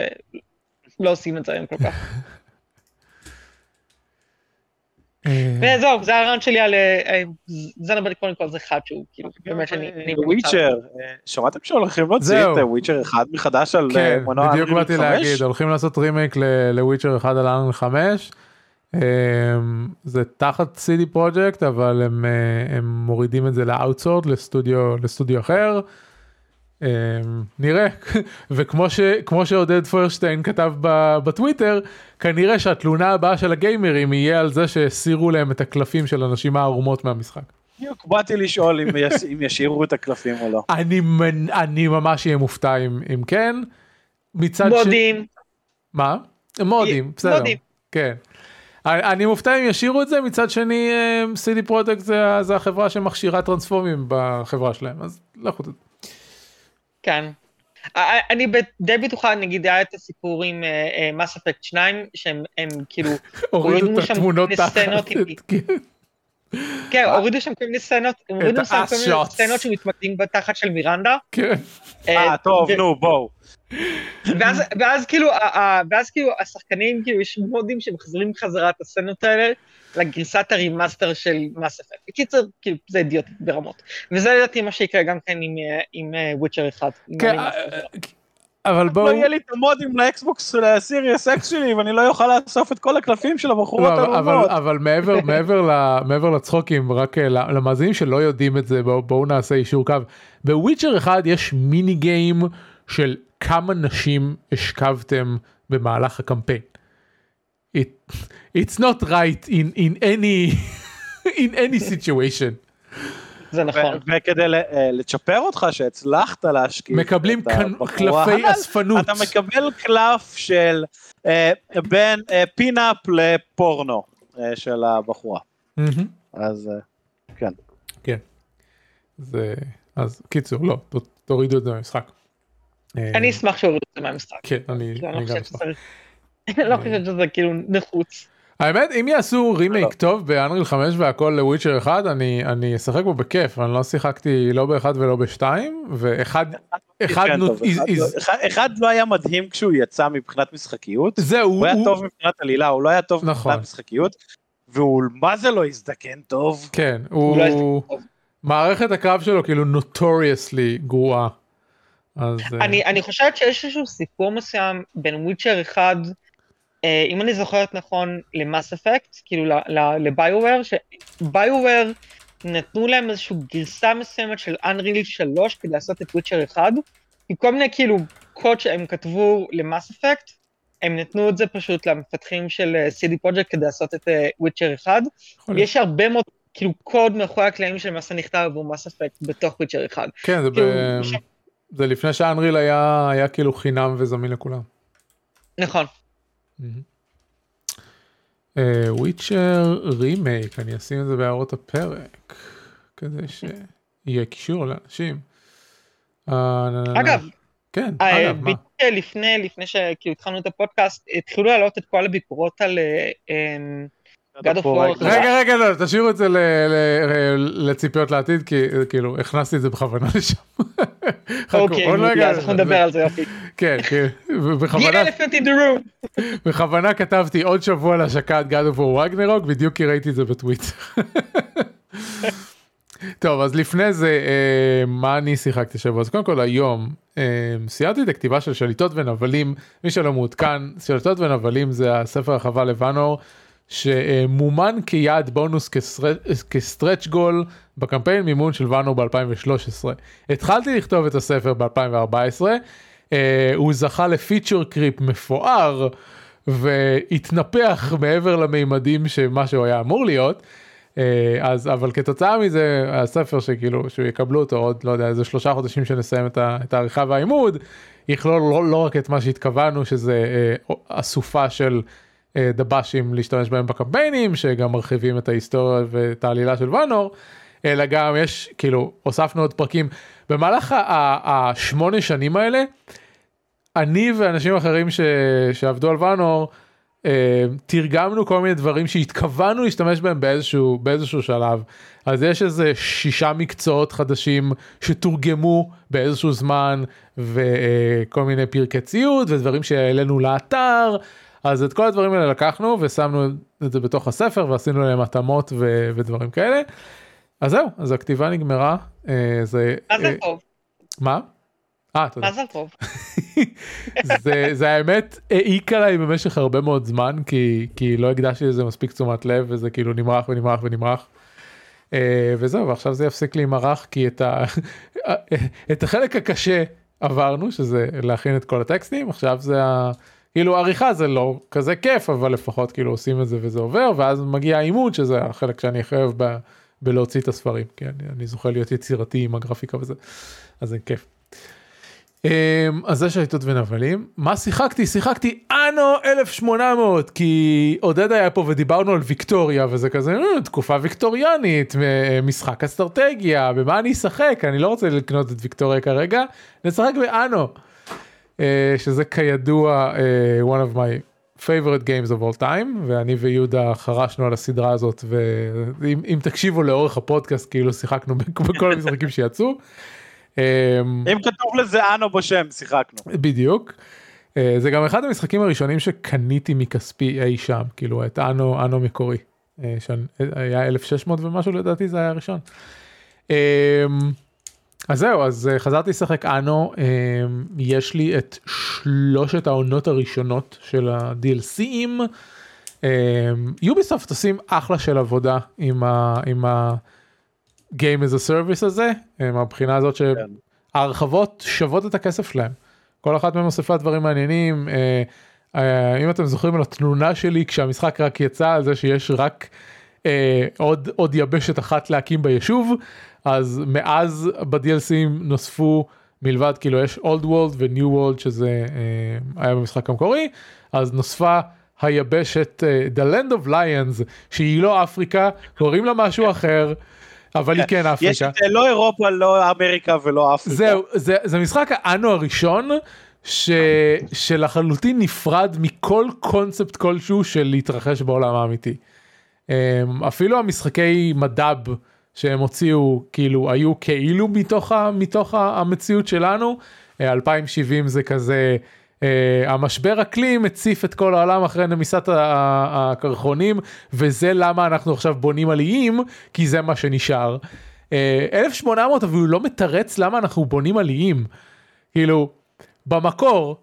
לא עושים את זה היום כל כך. (laughs) אה, וזהו, זה הרעיון שלי על Xenoblade Chronicles אחד שהוא כאילו באמת שאני... Witcher. אה, שמעתם שהולכים להוציא. את Witcher אחד מחדש על אה, כן, מנוע בדיוק Unreal באתי 5? להגיד, הולכים לעשות remake ל Witcher 1 על Unreal 5. אמ, זה תחת CD Projekt אבל הם, אה, הם מורידים את זה ל outsource לסטודיו לסטודיו אחר. נראה (laughs) וכמו ש, כמו שעודד פוירשטיין כתב ב- בטוויטר כנראה שהתלונה הבאה של הגיימרים יהיה על זה שהסירו להם את הקלפים של הנשים הערומות מהמשחק. בדיוק באתי לשאול אם יש- אם ישאירו את הקלפים או לא. אני, אני ממש אהיה מופתע אם, אם כן. מצד ש... מודים, מה? מודים, בסדר. מודים. כן. אני מופתע אם ישאירו את זה, מצד שני אה, CD Projekt זה, זה החברה שמכשירה טרנספובים בחברה שלהם, אז לכו תדעו. כן. א- אני די בטוחה, נגיד היה את הסיפור עם Mass Effect 2, שהם הם כאילו, (laughs) הורידו את שם התמונות תחת. סצנות כן. כן, הורידו שם כל מיני סצנות, הורידו שם כל מיני. סצנות שמתמקדים בתחת של מירנדה. כן. אה טוב ו- נו בואו. ואז, כאילו, ואז כאילו השחקנים, כאילו יש מודים שמחזירים חזרה את הסצנות האלה לגרסת ה remaster של Mass Effect. בקיצר, כאילו, זה אידיוט ברמות. וזה לדעתי מה שיקרה גם כן עם, אה, עם Witcher אחד. כן, אה. אבל לא בואו, יהיה לי את המודים ל Xbox ל Series X שלי ואני לא אוכל לאסוף את כל הקלפים של הבחורות לא, אבל, מעבר, לצחוקים, רק אה, למאזינים שלא יודעים את זה, בואו, בואו נעשה אישור קו. בוויצ'ר אחד יש מיני גיים של כמה נשים השכבתם במהלך הקמפיין. It, it's not right in, in any, (laughs) in any situation. זה נכון. וכדי אה, לצ'פר אותך שהצלחת להשקיף מקבלים קלפי הנ"ל, אספנות. אתה מקבל קלף של אה, בין אה, pinup לפורנו של הבחורה. אז כן. כן. זה, אז קיצור, לא, תורידו את זה מהמשחק. אני אשמח שהורידו את זה מהמשחק. כן, אני, גם אשמח. אני (laughs) לא חושבת שזה כאילו נחוץ. האמת אם יעשו לא. רימייק טוב ב Unreal 5 והכל ל Witcher 1 אני אני אשחק בו בכיף אני לא שיחקתי לא באחד ולא בשתיים ואחד אחד (laughs) כן, אחד לא- אחד- אחד לא היה מדהים כשהוא יצא מבחינת משחקיות. זהו הוא היה טוב מבחינת עלילה, הוא לא היה טוב נכון. מבחינת משחקיות. והוא מה זה לא הזדקן טוב. כן הוא לא. מערכת הקרב שלו כאילו נוטוריוסלי גרועה. אז אה, אני, אני חושבת שיש איזשהו סיפור מסוים בין וויצ'ר אחד, אה, אם אני זוכרת נכון, למאס אפקט, כאילו לביואוור, שביואוור נתנו להם איזושהי גרסה מסוימת של Unreal 3 כדי לעשות את וויצ'ר אחד, כי כל מיני כאילו קוד שהם כתבו ל Mass Effect, הם נתנו את זה פשוט למפתחים של אה, CD Projekt כדי לעשות את Witcher אחד. יכול להיות. יש הרבה מאוד כאילו קוד מאחורי הקלעים שלמעשה נכתב עבור Mass Effect בתוך Witcher אחד. כן זה ב- כאילו, שם- זה לפני ש Unreal היה היה כאילו חינם וזמין לכולם. נכון. Witcher remake אני אשים את זה בהערות הפרק כדי (laughs) שיהיה קישור לאנשים. אה. אגב, כן אה, אגב מה לפני, לפני שכאילו התחלנו את הפודקאסט, התחילו להעלות את כל הביקורות על אה, אמ, God of War. רגע רגע לא תשאירו את זה לציפיות לעתיד כי כאילו הכנסתי את זה בכוונה לשם. (laughs) אוקיי, אז אנחנו נדבר על זה יופי. כן כן (laughs) The בכוונה elephant in the room. (laughs) בכוונה כתבתי עוד שבוע להשקת God of War בדיוק כי ראיתי את זה בטוויטר. טוב אז לפני זה אה, מה אני שיחקתי שבוע אז קודם כל היום אה, סיימתי את הכתיבה של שליטות ונבלים מי שלא מעודכן שליטות ונבלים זה הספר הרחבה לבנור שמומן כיעד בונוס כסטרץ' גול בקמפיין מימון של ואנור ב-2013. התחלתי לכתוב את הספר ב-2014 אה, הוא זכה לפיצ'ר קריפ מפואר והתנפח מעבר למימדים שמה שהוא היה אמור להיות. אה, אז אבל כתוצאה מזה הספר שכאילו שיקבלו אותו עוד לא יודע איזה שלושה חודשים שנסיים את, ה, את העריכה והעימוד יכלול לא, לא רק את מה שהתכוונו שזה אה, אסופה של דב"שים להשתמש בהם בקמפיינים שגם מרחיבים את ההיסטוריה ואת העלילה של ואנור אלא גם יש כאילו הוספנו עוד פרקים. במהלך השמונה שנים האלה אני ואנשים אחרים ש... שעבדו על ואנור אה, תרגמנו כל מיני דברים שהתכוונו להשתמש בהם באיזשהו באיזשהו שלב. אז יש איזה שישה מקצועות חדשים שתורגמו באיזשהו זמן וכל מיני פרקי ציוד ודברים שהעלינו לאתר אז את כל הדברים האלה לקחנו ושמנו את זה בתוך הספר ועשינו להם התאמות ו- ודברים כאלה. אז זהו אז הכתיבה נגמרה אה, זה מה זה אה, טוב? מה? אה, תודה. מה זה טוב? (laughs) זה, זה האמת העיק עליי במשך הרבה מאוד זמן כי כי לא הקדשתי לזה מספיק תשומת לב וזה כאילו נמרח ונמרח ונמרח. אה, וזהו ועכשיו זה יפסיק להימרח כי את, ה... (laughs) את החלק הקשה עברנו שזה להכין את כל הטקסטים עכשיו זה ה... כאילו עריכה זה לא כזה כיף אבל לפחות כאילו עושים את זה וזה עובר ואז מגיע העימות שזה החלק שאני אוהב ב... בלהוציא את הספרים כי אני, אני זוכר להיות יצירתי עם הגרפיקה וזה אז זה כיף. אמ, אז זה שייטות ונבלים. מה שיחקתי? שיחקתי אנו 1800 כי עודד היה פה ודיברנו על ויקטוריה וזה כזה "אה, תקופה ויקטוריאנית מ- משחק אסטרטגיה במה אני אשחק אני לא רוצה לקנות את ויקטוריה כרגע נשחק באנו. אה, שזה כידוע אה, one of my favorite games of all time ואני ויהודה חרשנו על הסדרה הזאת ואם אם תקשיבו לאורך הפודקאסט כאילו שיחקנו (laughs) בכל המשחקים שיצאו. אמ, אם כתוב לזה אנו בשם, שיחקנו. בדיוק. אה, זה גם אחד המשחקים הראשונים שקניתי מכספי אי שם כאילו את אנו אנו מקורי. אה, שהיה 1600 ומשהו לדעתי זה היה הראשון. אמ, אז זהו אז אה, חזרתי לשחק אנו אמ, יש לי את שלושת העונות הראשונות של ה-DLCים. יוביסופט עושים אחלה של עבודה עם ה... עם ה Game as a Service הזה אה, מהבחינה הזאת כן. שההרחבות שוות את הכסף שלהם. כל אחת מהן מוסיפה דברים מעניינים. אה, אם אתם זוכרים על התלונה שלי כשהמשחק רק יצא על זה שיש רק עוד עוד יבשת אחת להקים ביישוב אז מאז ב-DLCים נוספו מלבד כאילו יש old world ו-new world שזה אה, היה במשחק המקורי אז נוספה היבשת אה, the land of lions שהיא לא אפריקה קוראים לה משהו אחר אבל היא כן יש אפריקה. את אה, לא אירופה, לא אמריקה ולא אפריקה. זהו, זה, זה משחק האנו הראשון ש, שלחלוטין נפרד מכל קונספט כלשהו של להתרחש בעולם האמיתי. אמ, אפילו המשחקי מדב שהם הוציאו כאילו היו כאילו מתוך, ה, מתוך המציאות שלנו. אה, 2070 זה כזה אה, המשבר אקלים הציף את כל העולם אחרי נמיסת הקרחונים וזה למה אנחנו עכשיו בונים על איים כי זה מה שנשאר. אה, 1800 אבל הוא לא מתרץ למה אנחנו בונים על איים. כאילו במקור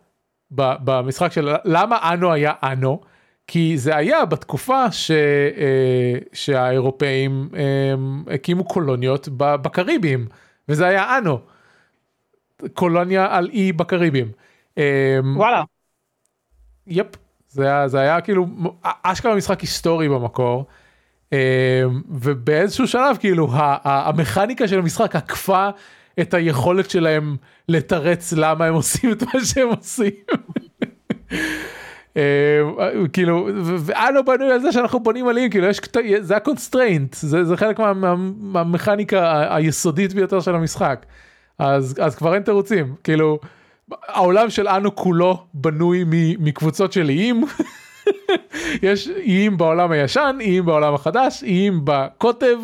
במשחק של למה אנו היה אנו כי זה היה בתקופה ש, אה, שהאירופאים אה, הקימו קולוניות בקריבים וזה היה אנו. קולוניה על אי בקריבים. אה, וואלה. yep, זה היה, זה היה כאילו אשכרה משחק היסטורי במקור. אה, ובאיזשהו שלב כאילו ה- ה- המכניקה של המשחק עקפה את היכולת שלהם לתרץ למה הם עושים את מה שהם עושים. אה, כאילו ו- ו Anno בנוי על זה שאנחנו בונים על איים כאילו יש זה ה constraint זה, זה חלק מה, מה, מהמכניקה היסודית ביותר של המשחק אז אז כבר אין תירוצים כאילו העולם של Anno כולו בנוי מ- מקבוצות של איים (laughs) יש איים בעולם הישן איים בעולם החדש איים בקוטב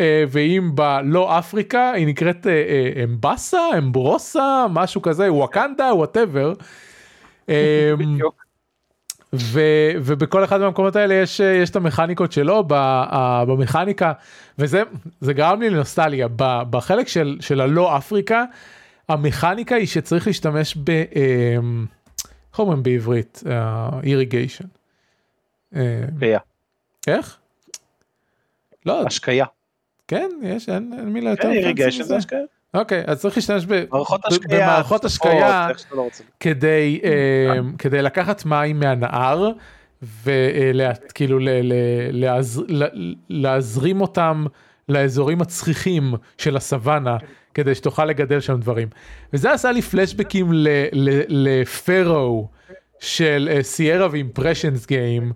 אה, ואיים בלא אפריקה היא נקראת אה, אה, Enbesa אמברוסה משהו כזה וואקנדה whatever. (laughs) בדיוק. ו, ובכל אחד מהמקומות האלה יש, אה, יש את המכניקות שלו במכניקה וזה זה גרם לי לנוסטלגיה בחלק של, של הלא אפריקה המכניקה היא שצריך להשתמש ב... אמ, איך אומרים בעברית? איריגיישן. השקיה. איך? לא, השקיה. כן, יש, אין, אין מילה יותר כן, איריגיישן. זה השקיה. אוקיי, אז צריך להשתמש. במערכות שאתה לא. כדי, אמ, כדי לקחת מים מהנהר וכאילו להזרים אותם לאזורים הצחיחים של הסוואנה כדי שתוכל לגדל שם דברים. וזה עשה לי פלשבקים ל- ל- ל Pharaoh של Sierra ו Impressions Games,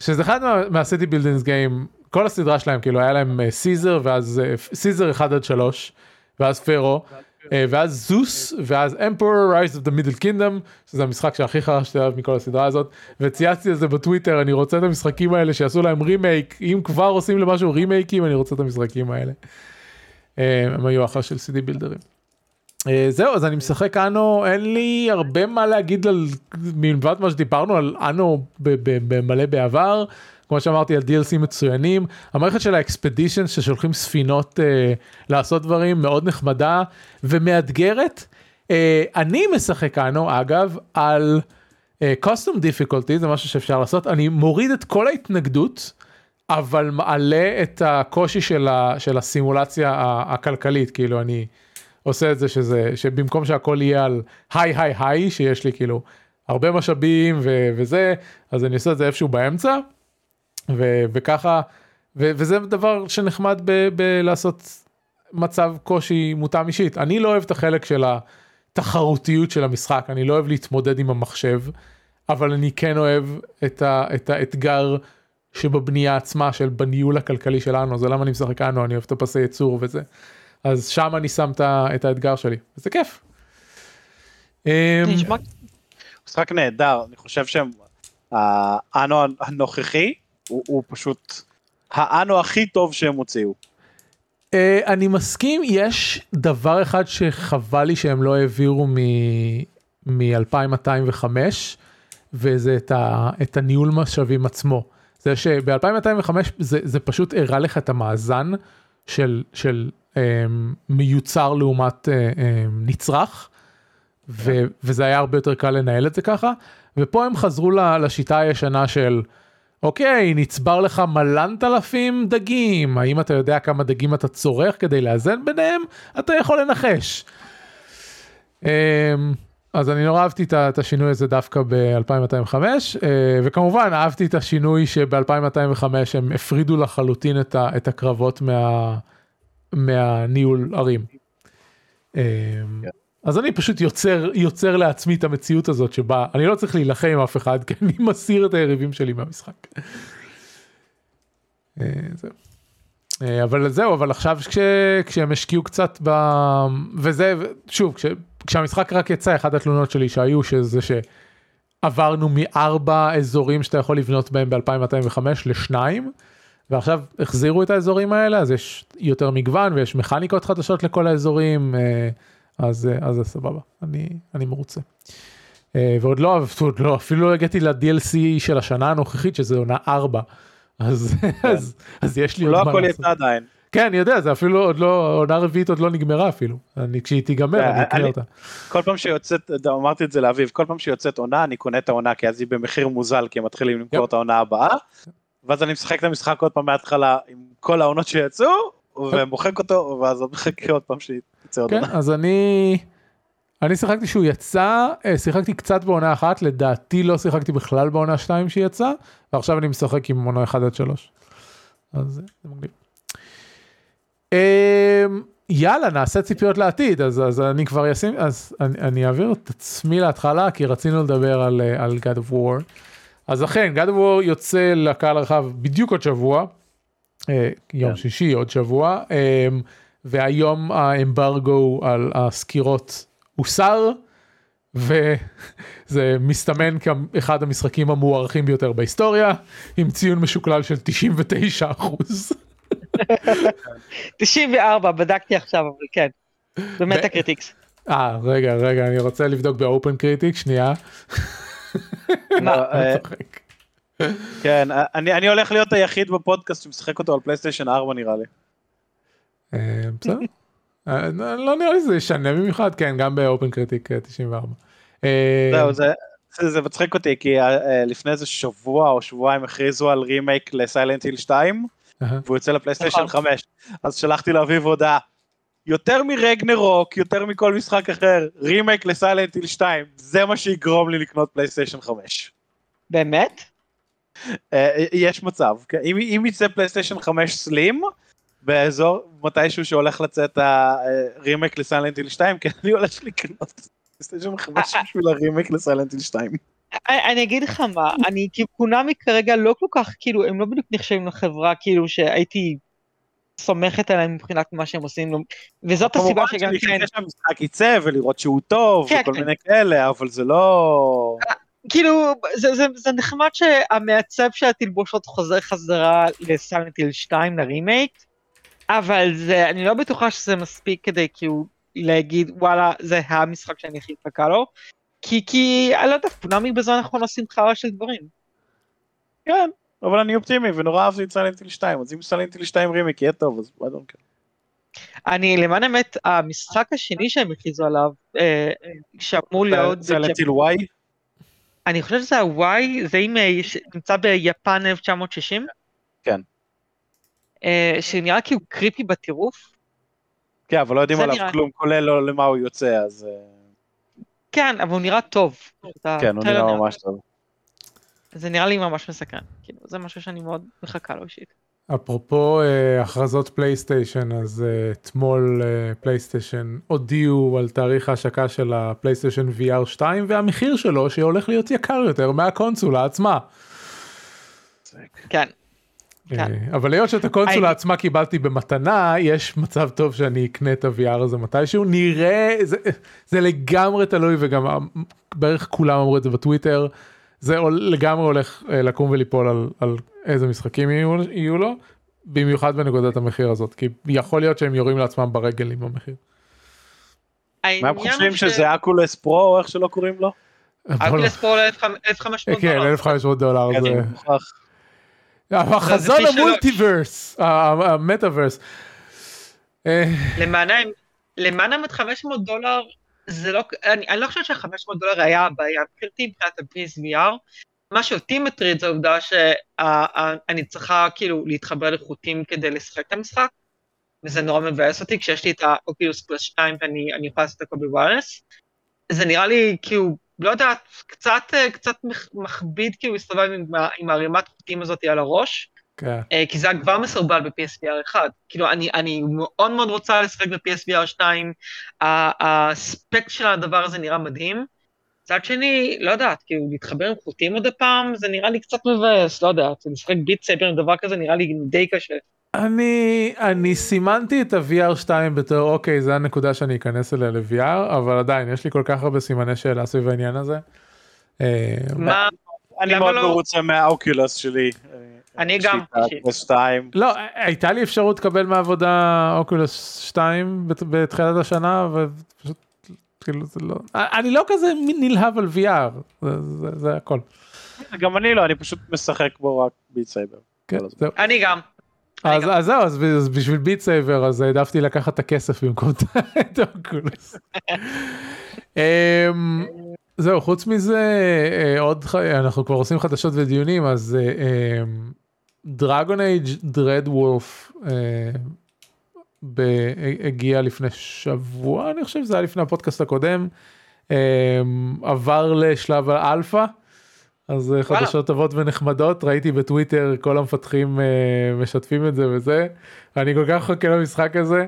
שזה אחד מה- מה city building games, כל הסדרה שלהם כאילו היה להם Caesar ואז Caesar 1 עד 3 ואז Pharaoh אה, ואז זוס ואז Emperor Rise of the Middle Kingdom שזה המשחק שהכי חרשתי עליו מכל הסדרה הזאת וצייצתי על זה בטוויטר אני רוצה את המשחקים האלה שיעשו להם רימייק אם כבר עושים למשהו רימייקים אני רוצה את המשחקים האלה. אה, הם היו אחלה של סידי בילדרים. אה, זהו אז אני משחק אנו אין לי הרבה מה להגיד על מלבד מה שדיברנו על אנו במלא בעבר כמו שאמרתי על DLC מצוינים המערכת של האקספדישן ששולחים ספינות אה, לעשות דברים מאוד נחמדה ומאתגרת. אה, אני משחק אנו אגב על אה, custom difficulty זה משהו שאפשר לעשות אני מוריד את כל ההתנגדות. אבל מעלה את הקושי של, ה, של הסימולציה הכלכלית כאילו אני עושה את זה שזה שבמקום שהכל יהיה על היי היי היי שיש לי כאילו הרבה משאבים ו, וזה אז אני עושה את זה איפשהו באמצע ו, וככה ו, וזה דבר שנחמד בלעשות מצב קושי מותאם אישית אני לא אוהב את החלק של התחרותיות של המשחק אני לא אוהב להתמודד עם המחשב אבל אני כן אוהב את, ה, את האתגר שבבנייה עצמה של בניהול הכלכלי שלנו זה למה אני משחק אנו אני אוהב את הפסי ייצור וזה. אז שם אני שם את האתגר שלי וזה כיף. אמ, משחק נהדר אני חושב שהאנו הנוכחי הוא, הוא פשוט האנו הכי טוב שהם הוציאו. Uh, אני מסכים יש דבר אחד שחבל לי שהם לא העבירו מ-2205 וזה את, ה, את הניהול משאבים עצמו. זה שב-2205 זה, זה פשוט הראה לך את המאזן של, של um, מיוצר לעומת uh, um, נצרך, ו, וזה היה הרבה יותר קל לנהל את זה ככה, ופה הם חזרו לשיטה הישנה של, אוקיי, נצבר לך מלנת אלפים דגים, האם אתה יודע כמה דגים אתה צורך כדי לאזן ביניהם? אתה יכול לנחש. Um, אז אני נורא אהבתי את השינוי הזה דווקא ב-2205 אה, וכמובן אהבתי את השינוי שב-2205 הם הפרידו לחלוטין את, הקרבות מה, מהניהול ערים. אה, אז אני פשוט יוצר יוצר לעצמי את המציאות הזאת שבה אני לא צריך להילחם עם אף אחד כי אני מסיר את היריבים שלי מהמשחק. אה, אבל זהו אבל עכשיו כש, כשהם השקיעו קצת ב... וזה שוב כש... כשהמשחק רק יצא אחת התלונות שלי שהיו שזה שעברנו מארבע אזורים שאתה יכול לבנות בהם ב-2205 לשניים ועכשיו החזירו את האזורים האלה אז יש יותר מגוון ויש מכניקות חדשות לכל האזורים אה, אז אה, אז זה סבבה אני אני מרוצה. אה, ועוד לא, עוד לא אפילו לא הגעתי ל-DLC של השנה הנוכחית שזה עונה 4 אז, כן. אז, אז יש לי עוד לא הכל יצא עדיין. כן, אני יודע, זה אפילו עוד לא, עונה רביעית עוד לא נגמרה אפילו. אני, כשהיא תיגמר, כן, אני אקריא אותה. כל פעם שיוצאת, אמרתי את זה לאביב, כל פעם שיוצאת עונה, אני קונה את העונה, כי אז היא במחיר מוזל, כי הם מתחילים למכור את העונה הבאה, ואז אני משחק את המשחק עוד פעם מההתחלה עם כל העונות שיצאו, ומוחק אותו, ואז אני מחכה עוד פעם שיצא עוד כן, עונה. כן, אז אני... אני שיחקתי שהוא יצא, אה, שיחקתי קצת בעונה אחת, לדעתי לא שיחקתי בכלל בעונה 2 שיצא, ועכשיו אני משחק עם עונה 1 עד 3. אז זה מגניב. אמ, יאללה נעשה ציפיות לעתיד אז אז אני כבר אשים אז אני, אני אעביר את עצמי להתחלה כי רצינו לדבר על אה, על God of War. אז אכן God of War יוצא לקהל הרחב בדיוק עוד שבוע. אה, יום. כן. שישי עוד שבוע אה, והיום האמברגו על הסקירות הוסר וזה מסתמן כאחד המשחקים המוערכים ביותר בהיסטוריה עם ציון משוקלל של 99 אחוז. 94 בדקתי עכשיו אבל כן. באמת ה critics. אה רגע רגע אני רוצה לבדוק ב OpenCritic שנייה. אה, כן אני הולך להיות היחיד בפודקאסט שמשחק אותו על פלייסטיישן 4 נראה לי. אה, בסדר. אה, לא נראה לי זה ישנה במיוחד כן גם ב OpenCritic 94. זהו זה זה מצחיק אותי כי לפני איזה שבוע או שבועיים הכריזו על remake ל Silent Hill 2 והוא יוצא לפלייסטיישן 5 נכון. אז שלחתי לאביב הודעה יותר מרגנרוק יותר מכל משחק אחר remake ל Silent Hill 2 זה מה שיגרום לי לקנות פלייסטיישן 5. באמת? אה, יש מצב כן. אם יצא פלייסטיישן 5 slim באזור מתישהו שהולך לצאת ה remake ל Silent Hill 2 כי אני הולך לקנות פלייסטיישן 5 בשביל ה remake ל Silent Hill 2. אני אגיד לך מה, אני כאילו קונאמי כרגע לא כל כך, כאילו, הם לא בדיוק נחשבים לחברה כאילו שהייתי סומכת עליהם מבחינת מה שהם עושים, וזאת הסיבה שגם כמובן כן, אחכה שהמשחק יצא ולראות שהוא טוב כן, וכל כן. מיני כאלה, אבל זה לא... כאילו, זה, זה, זה נחמד שהמעצב של התלבושות חוזר חזרה לסיילנט היל 2 לרימייק, אבל זה, אני לא בטוחה שזה מספיק כדי כאילו להגיד וואלה זה המשחק שאני הכי מחכה לו, כי, כי אני לא יודע, כולם בזמן האחרון עושים חרא של דברים. כן, אבל אני אופטימי ונורא אהבתי את סיילנטיל 2, אז אם סיילנטיל 2 רימיק יהיה טוב, אז I don't care. אני למען האמת, המשחק השני שהם הכריזו עליו, אה, שאמור להיות, Silent Hill Y? אני חושב שזה ה Y, זה אם אה, נמצא ביפן 1960? כן. אה, שנראה כאילו creepy בטירוף. כן, אבל לא יודעים עליו נראה- כלום, כולל לא למה הוא יוצא, אז אה, כן, אבל הוא נראה טוב. כן, הוא נראה ממש טוב. זה נראה לי ממש מסקרן. כאילו, זה משהו שאני מאוד מחכה לו אישית. אפרופו אה, הכרזות פלייסטיישן, אז אה, אתמול אה, פלייסטיישן הודיעו על תאריך ההשקה של הפלייסטיישן VR 2 והמחיר שלו שהולך להיות יקר יותר מהקונסולה עצמה. כן. כן. אה, אבל היות שאת הקונסולה אני- עצמה קיבלתי במתנה, יש מצב טוב שאני אקנה את ה-VR הזה מתישהו, נראה, זה, זה לגמרי תלוי וגם בערך כולם אמרו את זה בטוויטר, זה לגמרי הולך אה, לקום וליפול על, על איזה משחקים יהיו, יהיו לו, במיוחד בנקודת המחיר הזאת, כי יכול להיות שהם יורים לעצמם ברגל עם המחיר. מה הם חושבים שזה אקולס פרו או איך שלא קוראים לו? Oculus Pro ל-1500 כן, דולר. 1500 דולר כן, זה... אני מוכרח. החזון. ה multiverse, ה- המטאברס. אה, למען האמת, למען האמת 500 דולר, זה לא, אני, אני לא חושב ש-500 דולר היה הבעיה מבחינתי מבחינת ה-PSVR. מה שאותי מטריד זה העובדה שאני צריכה כאילו להתחבר לחוטים כדי לשחק את המשחק, וזה נורא מבאס אותי כשיש לי את האוקילוס פלוס 2 ואני אני יכולה לעשות הכל ב wireless. זה נראה לי כאילו, לא יודעת, קצת, אה, קצת מכביד כאילו להסתובב עם, עם הערימת חוטים הזאת על הראש. כן. אה, כי זה היה כבר מסורבל ב-PSVR 1. כאילו, אני, אני מאוד מאוד רוצה לשחק ב-PSVR 2, ה- הספק של הדבר הזה נראה מדהים. מצד שני, לא יודעת, כאילו, להתחבר עם חוטים עוד הפעם, זה נראה לי קצת מבאס, לא יודעת, לשחק ביט סייבר עם דבר כזה נראה לי די קשה. אני אני סימנתי את ה-VR 2 בתור אוקיי זה הנקודה שאני אכנס אליה ל-VR אבל עדיין יש לי כל כך הרבה סימני שאלה סביב העניין הזה. אה, מה, אני מאוד לא? מרוצה מה Oculus שלי. אני יש לי גם, את ה- אישית. S2. לא הייתה לי אפשרות לקבל מהעבודה Oculus 2 בת- בתחילת השנה ופשוט כאילו זה לא אני לא כזה נלהב על VR זה, הכל. גם אני לא, אני פשוט משחק בו רק Beat Saber. כן. אני גם. אז, זהו אז אז בשביל Beat Saber אז העדפתי לקחת את הכסף במקום (laughs) את ה Oculus. (laughs) אמ, זהו חוץ מזה אה, עוד ח- אנחנו כבר עושים חדשות ודיונים אז דרגון אייג' דרד וולף הגיע לפני שבוע אני חושב זה היה לפני הפודקאסט הקודם אמ, עבר לשלב האלפא. אז אה, חדשות טובות ונחמדות ראיתי בטוויטר כל המפתחים אה, משתפים את זה וזה אני כל כך מחכה למשחק הזה.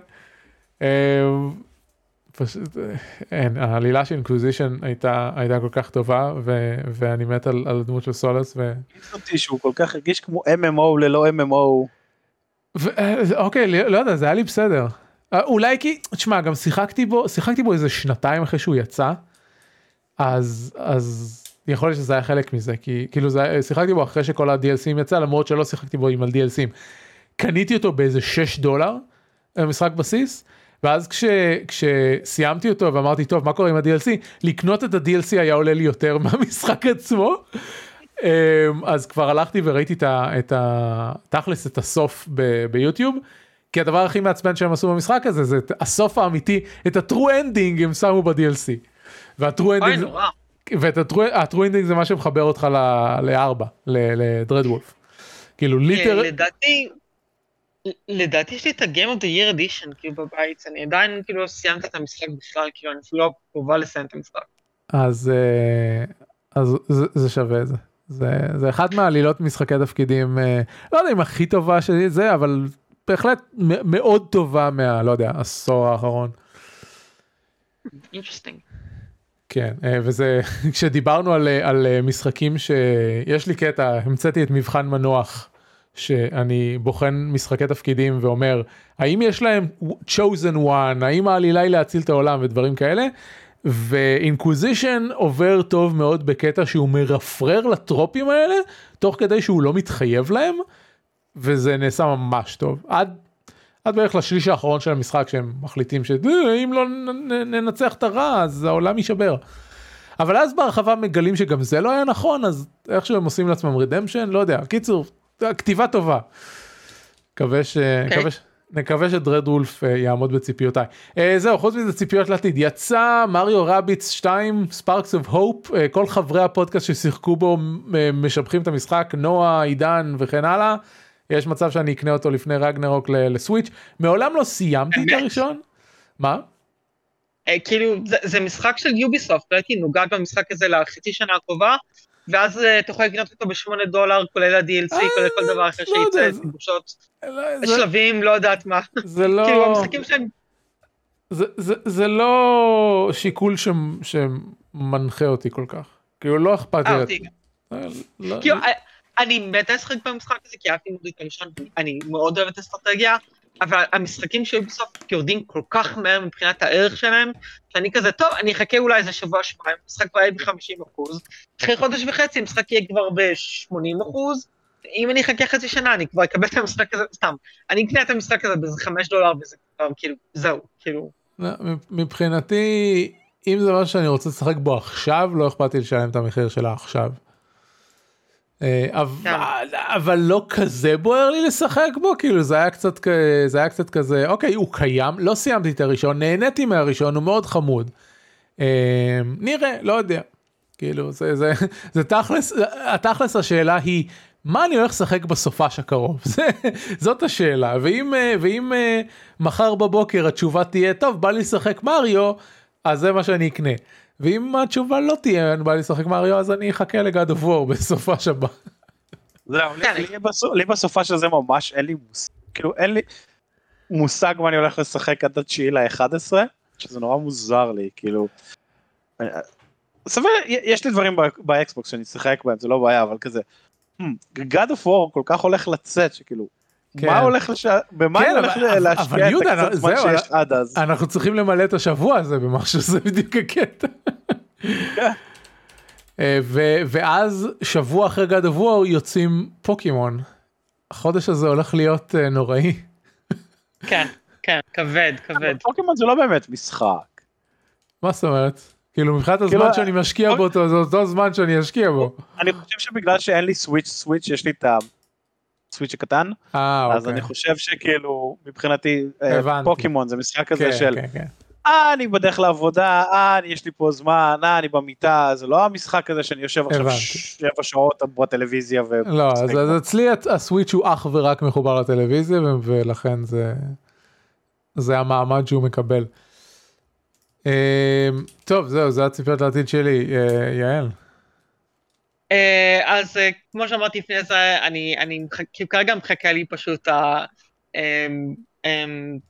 אה, פשוט אין העלילה של Inquisition הייתה הייתה כל כך טובה ו, ואני מת על, על הדמות של Solas. ו... אותי שהוא כל כך הרגיש כמו MMO ללא MMO. ו- אוקיי לא לא יודע זה היה לי בסדר אולי כי תשמע גם שיחקתי בו שיחקתי בו איזה שנתיים אחרי שהוא יצא אז אז יכול להיות שזה היה חלק מזה כי כאילו זה שיחקתי בו אחרי שכל ה-DLCים יצא למרות שלא שיחקתי בו עם ה-DLCים. קניתי אותו באיזה 6 דולר משחק בסיס ואז כש, כשסיימתי אותו ואמרתי טוב מה קורה עם ה-DLC לקנות את ה-DLC היה עולה לי יותר (laughs) מהמשחק עצמו. אמ, אז כבר הלכתי וראיתי את ה... תכלס את הסוף ב, ביוטיוב. כי הדבר הכי מעצבן שהם עשו במשחק הזה זה את הסוף האמיתי את ה-true ending הם שמו ב-DLC. וה-true אוי, ending נורא. ואת ה-true ending זה מה שמחבר אותך לארבע ל Dreadwolf. כאילו ליטר אה, לדעתי, לדעתי יש לי את ה-game of the year edition כאילו בבית, אני עדיין כאילו לא סיימתי את המשחק בכלל, כאילו אני אפילו לא קרובה לסיים את המשחק. אז אה, אז זה, זה שווה את זה. זה זה אחד מהעלילות משחקי תפקידים אה, לא יודע אם הכי טובה שלי זה אבל בהחלט מאוד טובה מה לא יודע עשור האחרון. Interesting. כן אה, וזה (laughs) כשדיברנו על, אה, על אה, משחקים שיש לי קטע המצאתי את מבחן מנוח שאני בוחן משחקי תפקידים ואומר האם יש להם chosen one? האם העלילה היא להציל את העולם? ודברים כאלה. ואינקוויזישן עובר טוב מאוד בקטע שהוא מרפרר לטרופים האלה תוך כדי שהוא לא מתחייב להם וזה נעשה ממש טוב. עד, עד בערך לשליש האחרון של המשחק שהם מחליטים שאם לא ננצח את הרע אז העולם יישבר. אבל אז בהרחבה מגלים שגם זה לא היה נכון אז איכשהו הם עושים לעצמם redemption לא יודע קיצור כתיבה טובה. מקווה ש... Okay. ש... נקווה ש Dreadwolf uh, יעמוד בציפיותיי. Uh, זהו, חוץ מזה ציפיות לעתיד. יצא Mario Rabbids 2, Sparks of Hope, כל חברי הפודקאסט ששיחקו בו משבחים את המשחק, נועה, עידן וכן הלאה. יש מצב שאני אקנה אותו לפני רגנרוק לסוויץ'. מעולם לא סיימתי את הראשון. מה? כאילו זה, משחק של יוביסופט, לא הייתי נוגעת במשחק הזה לחצי שנה הקרובה, ואז uh, אתה יכול לקנות אותו בשמונה דולר, כולל ה-DLC, כולל כל דבר אחר לא שייצא, תלבושות, לא, שלבים, לא יודעת מה. זה לא... כאילו, המשחקים שהם... זה, זה, זה לא שיקול שמנחה אותי כל כך. כאילו, לא אכפת לי. אני מת לשחק במשחק הזה, כי אהבתי מאוד את הראשון, אני מאוד אוהב את אסטרטגיה, אבל המשחקים שהיו בסוף יורדים כל כך מהר מבחינת הערך שלהם, שאני כזה, טוב, אני אחכה אולי איזה שבוע שבועיים, המשחק כבר יהיה ב-50 אחוז, אחרי חודש וחצי המשחק יהיה כבר ב-80 אחוז, אם אני אחכה חצי שנה, אני כבר אקבל את המשחק הזה, סתם, אני אקנה את המשחק הזה באיזה 5 דולר, וזה כבר, כאילו, זהו, כאילו. מבחינתי, אם זה משהו שאני רוצה לשחק בו עכשיו, לא אכפת לי לשלם את המחיר שלה עכשיו. אה, אבל, אבל לא כזה בוער לי לשחק בו כאילו זה היה קצת זה היה קצת כזה אוקיי הוא קיים לא סיימתי את הראשון נהניתי מהראשון הוא מאוד חמוד. אה, נראה לא יודע כאילו זה זה זה תכלס התכלס השאלה היא מה אני הולך לשחק בסופש הקרוב (laughs) זה זאת השאלה ואם אה, ואם מחר בבוקר התשובה תהיה טוב בא לי לשחק מריו אז זה מה שאני אקנה. ואם התשובה לא תהיה אין בעיה לשחק מריו אז אני אחכה ל God of War בסופה שבה. זהו, לי בסופה של זה ממש אין לי מושג, כאילו אין לי מושג מה אני הולך לשחק עד התשיעי ל-11, שזה נורא מוזר לי, כאילו. סביר, יש לי דברים באקסבוקס שאני אשחק בהם, זה לא בעיה, אבל כזה. God of War כל כך הולך לצאת, שכאילו, כן. מה הולך לש... במה כן, אני הולך להשקיע את הקצת זמן שיש עד אז? אנחנו צריכים למלא את השבוע הזה במשהו, (laughs) זה בדיוק הקטע. כן. אה, ואז שבוע אחרי God of War יוצאים פוקימון. החודש הזה הולך להיות אה, נוראי. כן, כן, כבד, כבד. פוקימון זה לא באמת משחק. מה זאת אומרת? כאילו מבחינת הזמן כאילו, שאני משקיע בו זה אותו זמן שאני אשקיע בו. אני חושב שבגלל שאין לי סוויץ' סוויץ' יש לי את הסוויץ' הקטן, אה, אז אני חושב שכאילו מבחינתי אה, פוקימון זה משחק כזה כן, של כן, כן. אה אני בדרך לעבודה, אה יש לי פה זמן, אה אני במיטה, זה לא המשחק הזה שאני יושב עכשיו שבע שעות בטלוויזיה. לא, אז אצלי הסוויץ' הוא אך ורק מחובר לטלוויזיה ולכן זה זה המעמד שהוא מקבל. טוב זהו זה הציפיות לעתיד שלי יעל. אה, אז אה, כמו שאמרתי לפני זה, אני, אני כרגע מחכה לי פשוט ה...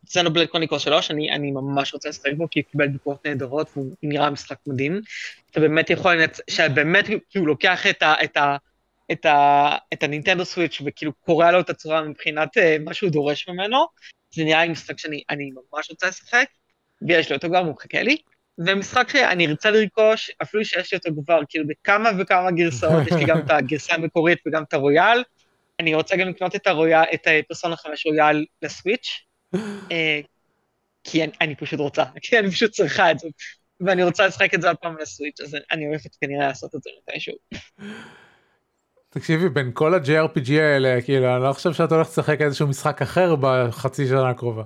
זנובלד קוניקו 3, אני, אני ממש רוצה לשחק בו, כי הוא קיבל ביקורות נהדרות, והוא נראה משחק מדהים. אתה באמת יכול לנצ... שבאמת כאילו לוקח את ה... את ה... את, ה, את הנינטנדו סוויץ' וכאילו קורע לו את הצורה מבחינת uh, מה שהוא דורש ממנו, זה נראה לי משחק שאני ממש רוצה לשחק, ויש לי אותו גם, הוא מחכה לי. ומשחק שאני ארצה לרכוש, אפילו שיש לי אותו כבר, כאילו בכמה וכמה גרסאות, יש לי גם את הגרסה המקורית וגם את הרויאל, אני רוצה גם לקנות את הרויאל, את פרסונה 5 רויאל לסוויץ', אה, כי אני, אני פשוט רוצה, (laughs) כי אני פשוט צריכה את זה, ואני רוצה לשחק את זה עוד פעם לסוויץ', אז אני הולכת כנראה לעשות את זה מתישהו. תקשיבי, בין כל ה-JRPG האלה, כאילו, אני לא חושב שאת הולכת לשחק איזשהו משחק אחר בחצי שנה הקרובה.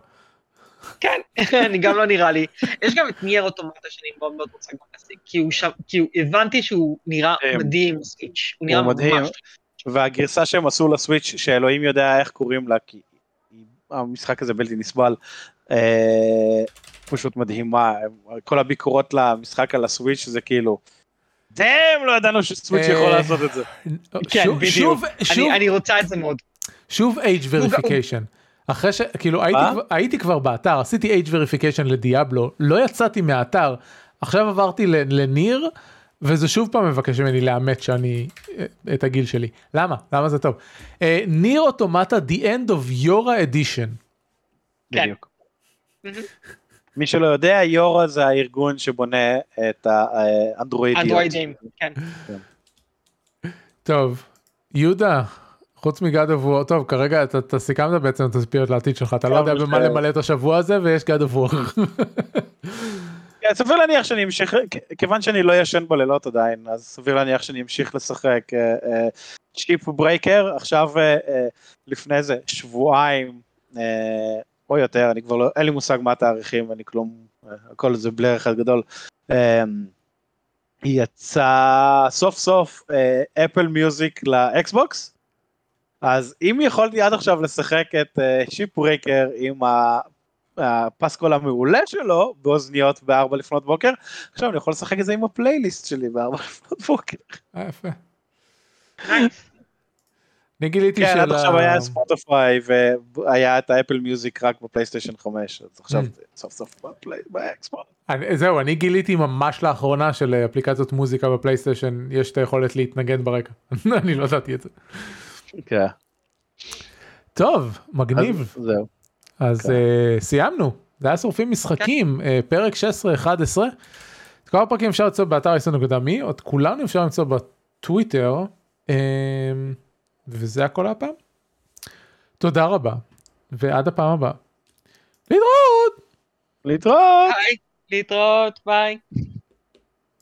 כן, (laughs) אני גם לא נראה לי. יש גם את נייר אוטומטה שאני מאוד מאוד רוצה גם להשיג, כי הוא שם, כי הבנתי שהוא נראה אה, מדהים בסוויץ', הוא נראה מדהים. ממש. והגרסה שהם עשו לסוויץ', שאלוהים יודע איך קוראים לה, כי המשחק הזה בלתי נסבל, אה, פשוט מדהימה, כל הביקורות למשחק על הסוויץ' זה כאילו, דאם לא ידענו שסוויץ' יכול אה, לעשות את זה. כן, בדיוק, אני רוצה את זה מאוד. שוב age verification. אחרי שכאילו הייתי, הייתי כבר באתר עשיתי age verification לדיאבלו לא יצאתי מהאתר עכשיו עברתי לניר וזה שוב פעם מבקש ממני לאמת שאני, אה, את הגיל שלי. למה? למה זה טוב? ניר אוטומטה The End of Yora Edition. כן. בדיוק. (laughs) מי שלא יודע, יורה זה הארגון שבונה את האנדרואידיות. אנדרואידים, כן. טוב, יהודה, חוץ מגד וור, טוב, כרגע אתה, אתה סיכמת בעצם את הציפיות לעתיד שלך, אתה לא יודע טוב, במה למלא את השבוע הזה ויש גד אוף וור. (laughs) כן, סביר להניח שאני אמשיך, כיוון שאני לא ישן בלילות עדיין, אז סביר להניח שאני אמשיך לשחק Shipbreaker, עכשיו אה, אה, לפני איזה שבועיים אה, או יותר, אני כבר לא, אין לי מושג מה התאריכים, אני כלום, אה, הכל זה blur אחד גדול. אה, יצא סוף סוף Apple Music לאקסבוקס, אז אם יכולתי עד עכשיו לשחק את Shipbreaker עם. הפסקול המעולה שלו באוזניות בארבע לפנות בוקר, עכשיו אני יכול לשחק את זה עם הפלייליסט שלי בארבע (laughs) לפנות בוקר. אה, יפה. אני גיליתי כן, עד של עכשיו ה- היה Spotify והיה את ה Apple Music רק בפלייסטיישן 5, אז עכשיו Mm. זה סוף סוף באקסבוקס. אני- זהו, אני גיליתי ממש לאחרונה שלאפליקציות מוזיקה בפלייסטיישן יש את היכולת להתנגן ברקע. (laughs) אני לא ידעתי את זה. כן. טוב, מגניב. אז זהו. אז כן. uh, סיימנו, זה היה שורפים משחקים, uh, פרק 16-11. את כל הפרקים אפשר למצוא באתר ישראל.מי, את כולנו אפשר למצוא בטוויטר, um, וזה הכל הפעם. תודה רבה, ועד הפעם הבאה. להתראות! להתראות! ביי, להתראות, ביי.